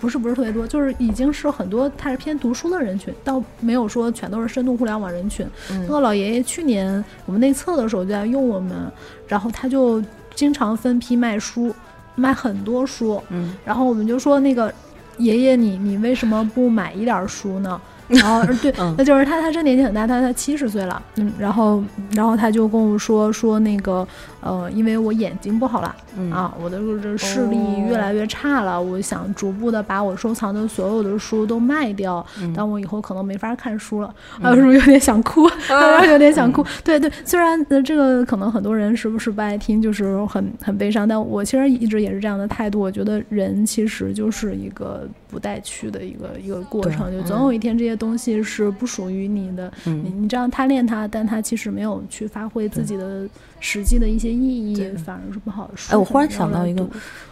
Speaker 4: 不是不是特别多，就是已经是很多，他是偏读书的人群，倒没有说全都是深度互联网人群。
Speaker 3: 嗯
Speaker 4: 那个老爷爷去年我们内测的时候就在用我们，然后他就经常分批卖书，卖很多书，
Speaker 2: 嗯，
Speaker 4: 然后我们就说那个爷爷你你为什么不买一点儿书呢？然后对，
Speaker 2: 嗯
Speaker 4: 那就是他他真年纪很大，他他七十岁了，嗯，然后然后他就跟我说说那个呃，因为我眼睛不好了。
Speaker 2: 嗯
Speaker 4: 啊，我的这视力
Speaker 3: 哦
Speaker 4: 越来越差了，我想逐步的把我收藏的所有的书都卖掉，
Speaker 2: 嗯
Speaker 4: 但我以后可能没法看书了，啊，是不是有点想哭？有点想哭。对对，虽然呃这个可能很多人是不是不爱听，就是很很悲伤，但我其实一直也是这样的态度。我觉得人其实就是一个不带去的一个一个过程，就总有一天这些东西是不属于你的，
Speaker 2: 嗯
Speaker 4: 你你这样贪恋它，但它其实没有去发挥自己的实际的一些意义，反而是不好说。
Speaker 2: 哎，我忽然想到一个，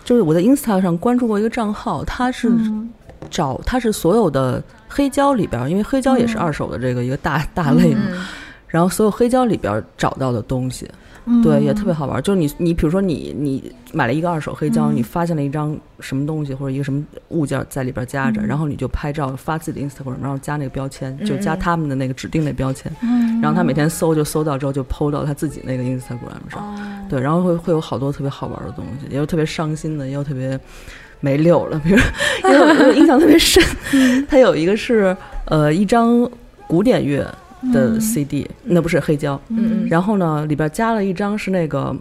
Speaker 2: 就是我在 Insta 上关注过一个账号，他是
Speaker 4: 嗯
Speaker 2: 找它是所有的黑胶里边儿，因为黑胶也是二手的这个一个大大类嘛，
Speaker 3: 嗯
Speaker 2: 然后所有黑胶里边儿找到的东西，
Speaker 4: 嗯。
Speaker 2: 对，也特别好玩儿。就是你你比如说你你买了一个二手黑胶，
Speaker 4: 嗯。
Speaker 2: 你发现了一张什么东西或者一个什么物件在里边夹着，
Speaker 4: 嗯。
Speaker 2: 然后你就拍照发自己的 Instagram，然后加那个标签，就加
Speaker 3: 嗯。
Speaker 2: 他们的那个指定的标签，
Speaker 4: 嗯，
Speaker 2: 然后他每天搜就搜到之后就 PO 到他自己那个 Instagram 上。
Speaker 3: 哦。
Speaker 2: 对，然后会会有好多特别好玩的东西，也有特别伤心的，也有特别没溜了。比如，因为我我印象特别深，它有一个是呃一张古典乐的 CD，、那不是黑胶，
Speaker 3: 嗯。嗯。
Speaker 2: 然后呢里边加了一张是那个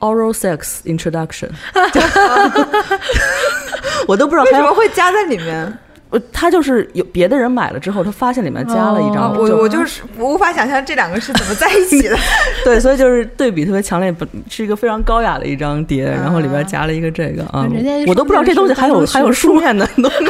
Speaker 2: Oral Sex Introduction，我都不知道
Speaker 3: 为什么会加在里面？
Speaker 2: 呃他就是有别的人买了之后，他发现里面加了一张，
Speaker 3: 啊，我我就是无法想象这两个是怎么在一起的。
Speaker 2: 对，所以就是对比特别强烈，本是一个非常高雅的一张碟，然后里边夹了一个这个啊
Speaker 4: 人家，
Speaker 2: 我都不知道这东西还有还有书面的东西，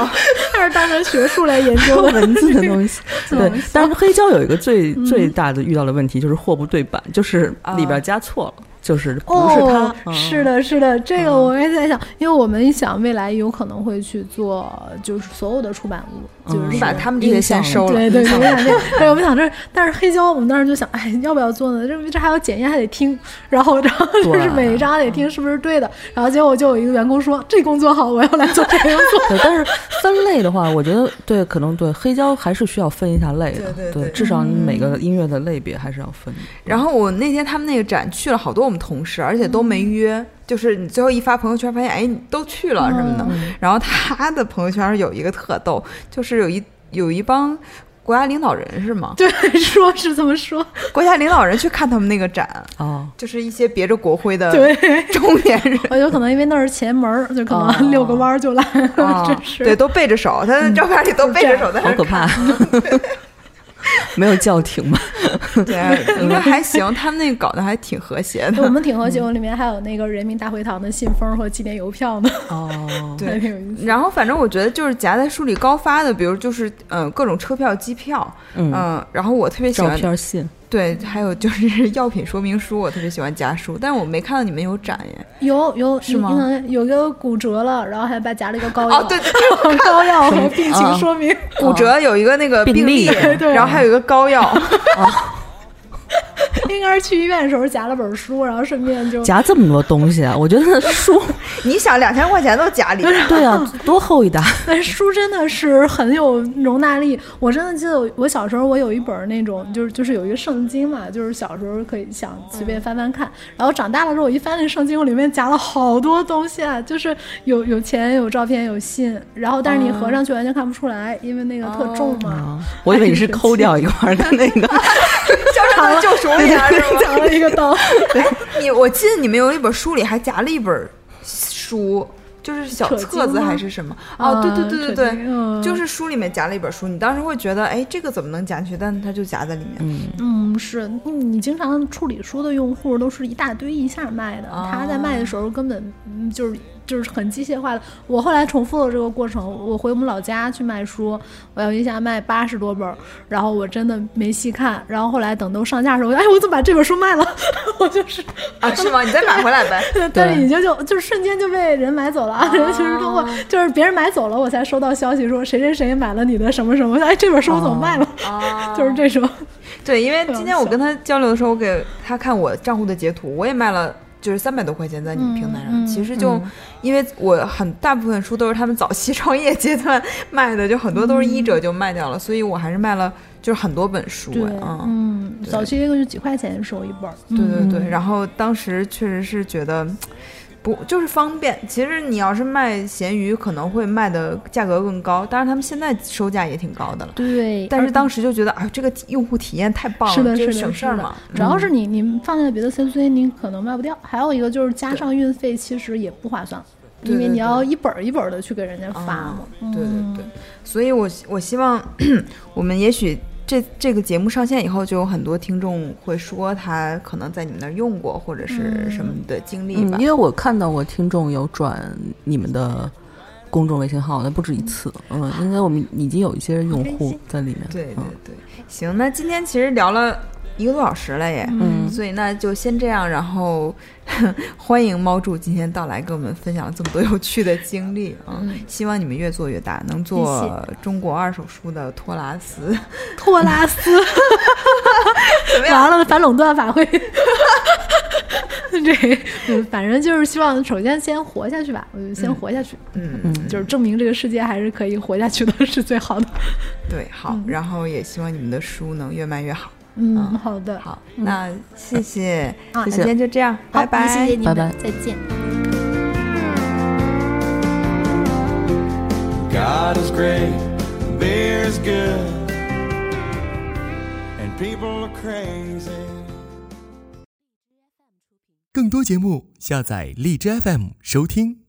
Speaker 4: 还是当成学术来研究的
Speaker 2: 文字的东西。对，但是黑胶有一个最最大的遇到的问题就是货不对版，就是里边加错了，就是不是他
Speaker 4: 哦，，
Speaker 2: 嗯
Speaker 4: 是的，是的，这个我也在想，因为我们一想未来有可能会去做，就是所有的出版物，就是
Speaker 2: 嗯
Speaker 3: 把他们这些先收了。
Speaker 4: 对对对，我想这，对，我们想这，但是黑胶，我们当时就想，哎，要不要做呢？这这还要检验，还得听，然后然后就是每一张还得听是不是对的，然后结果就有一个员工说，这工作好，我要来做这个工作。
Speaker 2: 对，但是分类的话，我觉得对，可能对黑胶还是需要分一下类的，
Speaker 3: 对对对
Speaker 2: 至少你每个音乐的类别还是要分的。
Speaker 3: 然后我那天他们那个展去了好多我们同事，而且都没约，就是你最后一发朋友圈，发现哎你都去了什么的。然后他的朋友圈有一个特逗，就是有一有一帮国家领导人是吗？
Speaker 4: 对，说是这么说，
Speaker 3: 国家领导人去看他们那个展，
Speaker 2: 哦，
Speaker 3: 就是一些别着国徽的
Speaker 4: 对，
Speaker 3: 中年人。
Speaker 4: 我有可能因为那是前门，就可
Speaker 2: 哦。
Speaker 4: 能遛个弯儿就来了，
Speaker 3: 啊
Speaker 4: 真是。
Speaker 3: 对，都背着手，他的照片里都背着手在那儿
Speaker 2: 好可怕，没有叫停吧？
Speaker 3: 看。对，应该还行，他们那个搞得还挺和谐
Speaker 4: 的我。们挺和谐，我里面还有那个人民大会堂的信封和纪念邮票呢，
Speaker 2: 哦，
Speaker 3: 对
Speaker 4: 挺有意思。
Speaker 3: 然后反正我觉得就是夹在书里高发的，比如就是嗯、呃各种车票、机票，
Speaker 2: 嗯，
Speaker 3: 嗯、然后我特别喜
Speaker 2: 照
Speaker 3: 欢
Speaker 2: 片信，
Speaker 3: 对，还有就是 药品说明书，我特别喜欢夹书，但是我没看到你们有展耶。
Speaker 4: 有有
Speaker 3: 是吗？
Speaker 4: 有个骨折了，然后还把夹了一个膏药，
Speaker 3: 哦，对对对，
Speaker 4: 膏药和病情说明。
Speaker 3: 骨折有一个那个
Speaker 2: 病例
Speaker 4: 对
Speaker 3: 然后还有一个膏药，
Speaker 4: 应该是去医院的时候夹了本书，然后顺便就
Speaker 2: 夹这么多东西啊！我觉得书，
Speaker 3: 你想两千块钱都夹里了。
Speaker 2: 对啊，多厚一沓，
Speaker 4: 但是书真的是很有容纳力。我真的记得我我小时候我有一本那种，就是就是有一个圣经嘛，就是小时候可以想随便翻翻看。然后长大了之后，我一翻那圣经，我里面夹了好多东西啊，就是有有钱、有照片、有信。然后但是你合上去完全看不出来，因为那个特重嘛。
Speaker 2: 我以为你是 抠掉一块儿的那个，
Speaker 3: 交上的救赎里啊，是吗？
Speaker 4: 夹了一个刀，
Speaker 3: 你我记得你们有一本书里还夹了一本书，就是小册子还是什么？哦，对对对对对，就是书里面夹了一本书，你当时会觉得，哎，这个怎么能夹进去？但是它就夹在里面。
Speaker 2: 嗯，
Speaker 4: 嗯，是嗯你经常处理书的用户都是一大堆一下卖的，
Speaker 3: 哦
Speaker 4: 他在卖的时候根本嗯就是就是很机械化的。我后来重复了这个过程，我回我们老家去卖书，我要一下卖八十多本儿，然后我真的没细看，然后后来等都上架的时候，哎，我怎么把这本书卖了？我就是，
Speaker 3: 啊，是吗？你再买回来呗。
Speaker 4: 但是已经就就瞬间就被人买走了啊！人就是通过就是别人买走了，我才收到消息说谁谁谁买了你的什么什么，哎，这本书我怎么卖了？
Speaker 3: 啊
Speaker 4: 就是这种。
Speaker 3: 对，因为今天我跟他交流的时候，我给他看我账户的截图，我也卖了。就是三百多块钱在你们平台上，其实就、因为我很大部分书都是他们早期创业阶段卖的，就很多都是一折就卖掉了，所以我还是卖了就是很多本书，
Speaker 4: 对，
Speaker 3: 嗯，
Speaker 4: 嗯，早期那个是几块钱收一本儿，
Speaker 3: 对对
Speaker 4: 嗯
Speaker 3: 对。然后当时确实是觉得不就是方便，其实你要是卖咸鱼可能会卖的价格更高，当然他们现在收价也挺高的了。
Speaker 4: 对，
Speaker 3: 但是当时就觉得，哎，这个用户体验太棒了，
Speaker 4: 是的，
Speaker 3: 就是
Speaker 4: 的，
Speaker 3: 省事儿嘛。嗯
Speaker 4: 主要是你你放在别的 CC，你可能卖不掉。还有一个就是加上运费，其实也不划算，因为你要一本儿一本的去给人家发
Speaker 3: 啊
Speaker 4: 嘛。
Speaker 3: 对对
Speaker 4: 嗯。
Speaker 3: 对，所以我我希望 我们也许这这个节目上线以后，就有很多听众会说他可能在你们那儿用过或者是什么的经历吧。
Speaker 2: 嗯，。因为我看到过听众有转你们的公众微信号，那不止一次，嗯，应该我们已经有一些用户 在里面，
Speaker 3: 对对
Speaker 2: 嗯。
Speaker 3: 对，行，那今天其实聊了一个多小时了耶，
Speaker 2: 嗯。
Speaker 3: 所以那就先这样，然后 欢迎猫柱今天到来，跟我们分享了这么多有趣的经历啊！
Speaker 4: 嗯
Speaker 3: 希望你们越做越大，能做中国二手书的托拉斯。
Speaker 4: 托拉斯，
Speaker 3: 怎么样？
Speaker 4: 完了，反垄断法会。这，嗯反正就是希望，首先先活下去吧，我就先活下去，
Speaker 3: 嗯，
Speaker 4: 就是证明这个世界还是可以活下去的，是最好的。
Speaker 3: 对，好，然后也希望你们的书能越卖越好。
Speaker 4: 嗯，好的，
Speaker 3: 好，那谢谢，
Speaker 4: 啊
Speaker 3: 那今天就这样，拜拜，
Speaker 4: 谢谢你们，再见。
Speaker 6: God is great, beer is good, and people are crazy.
Speaker 7: 更多节目，下载荔枝 FM 收听。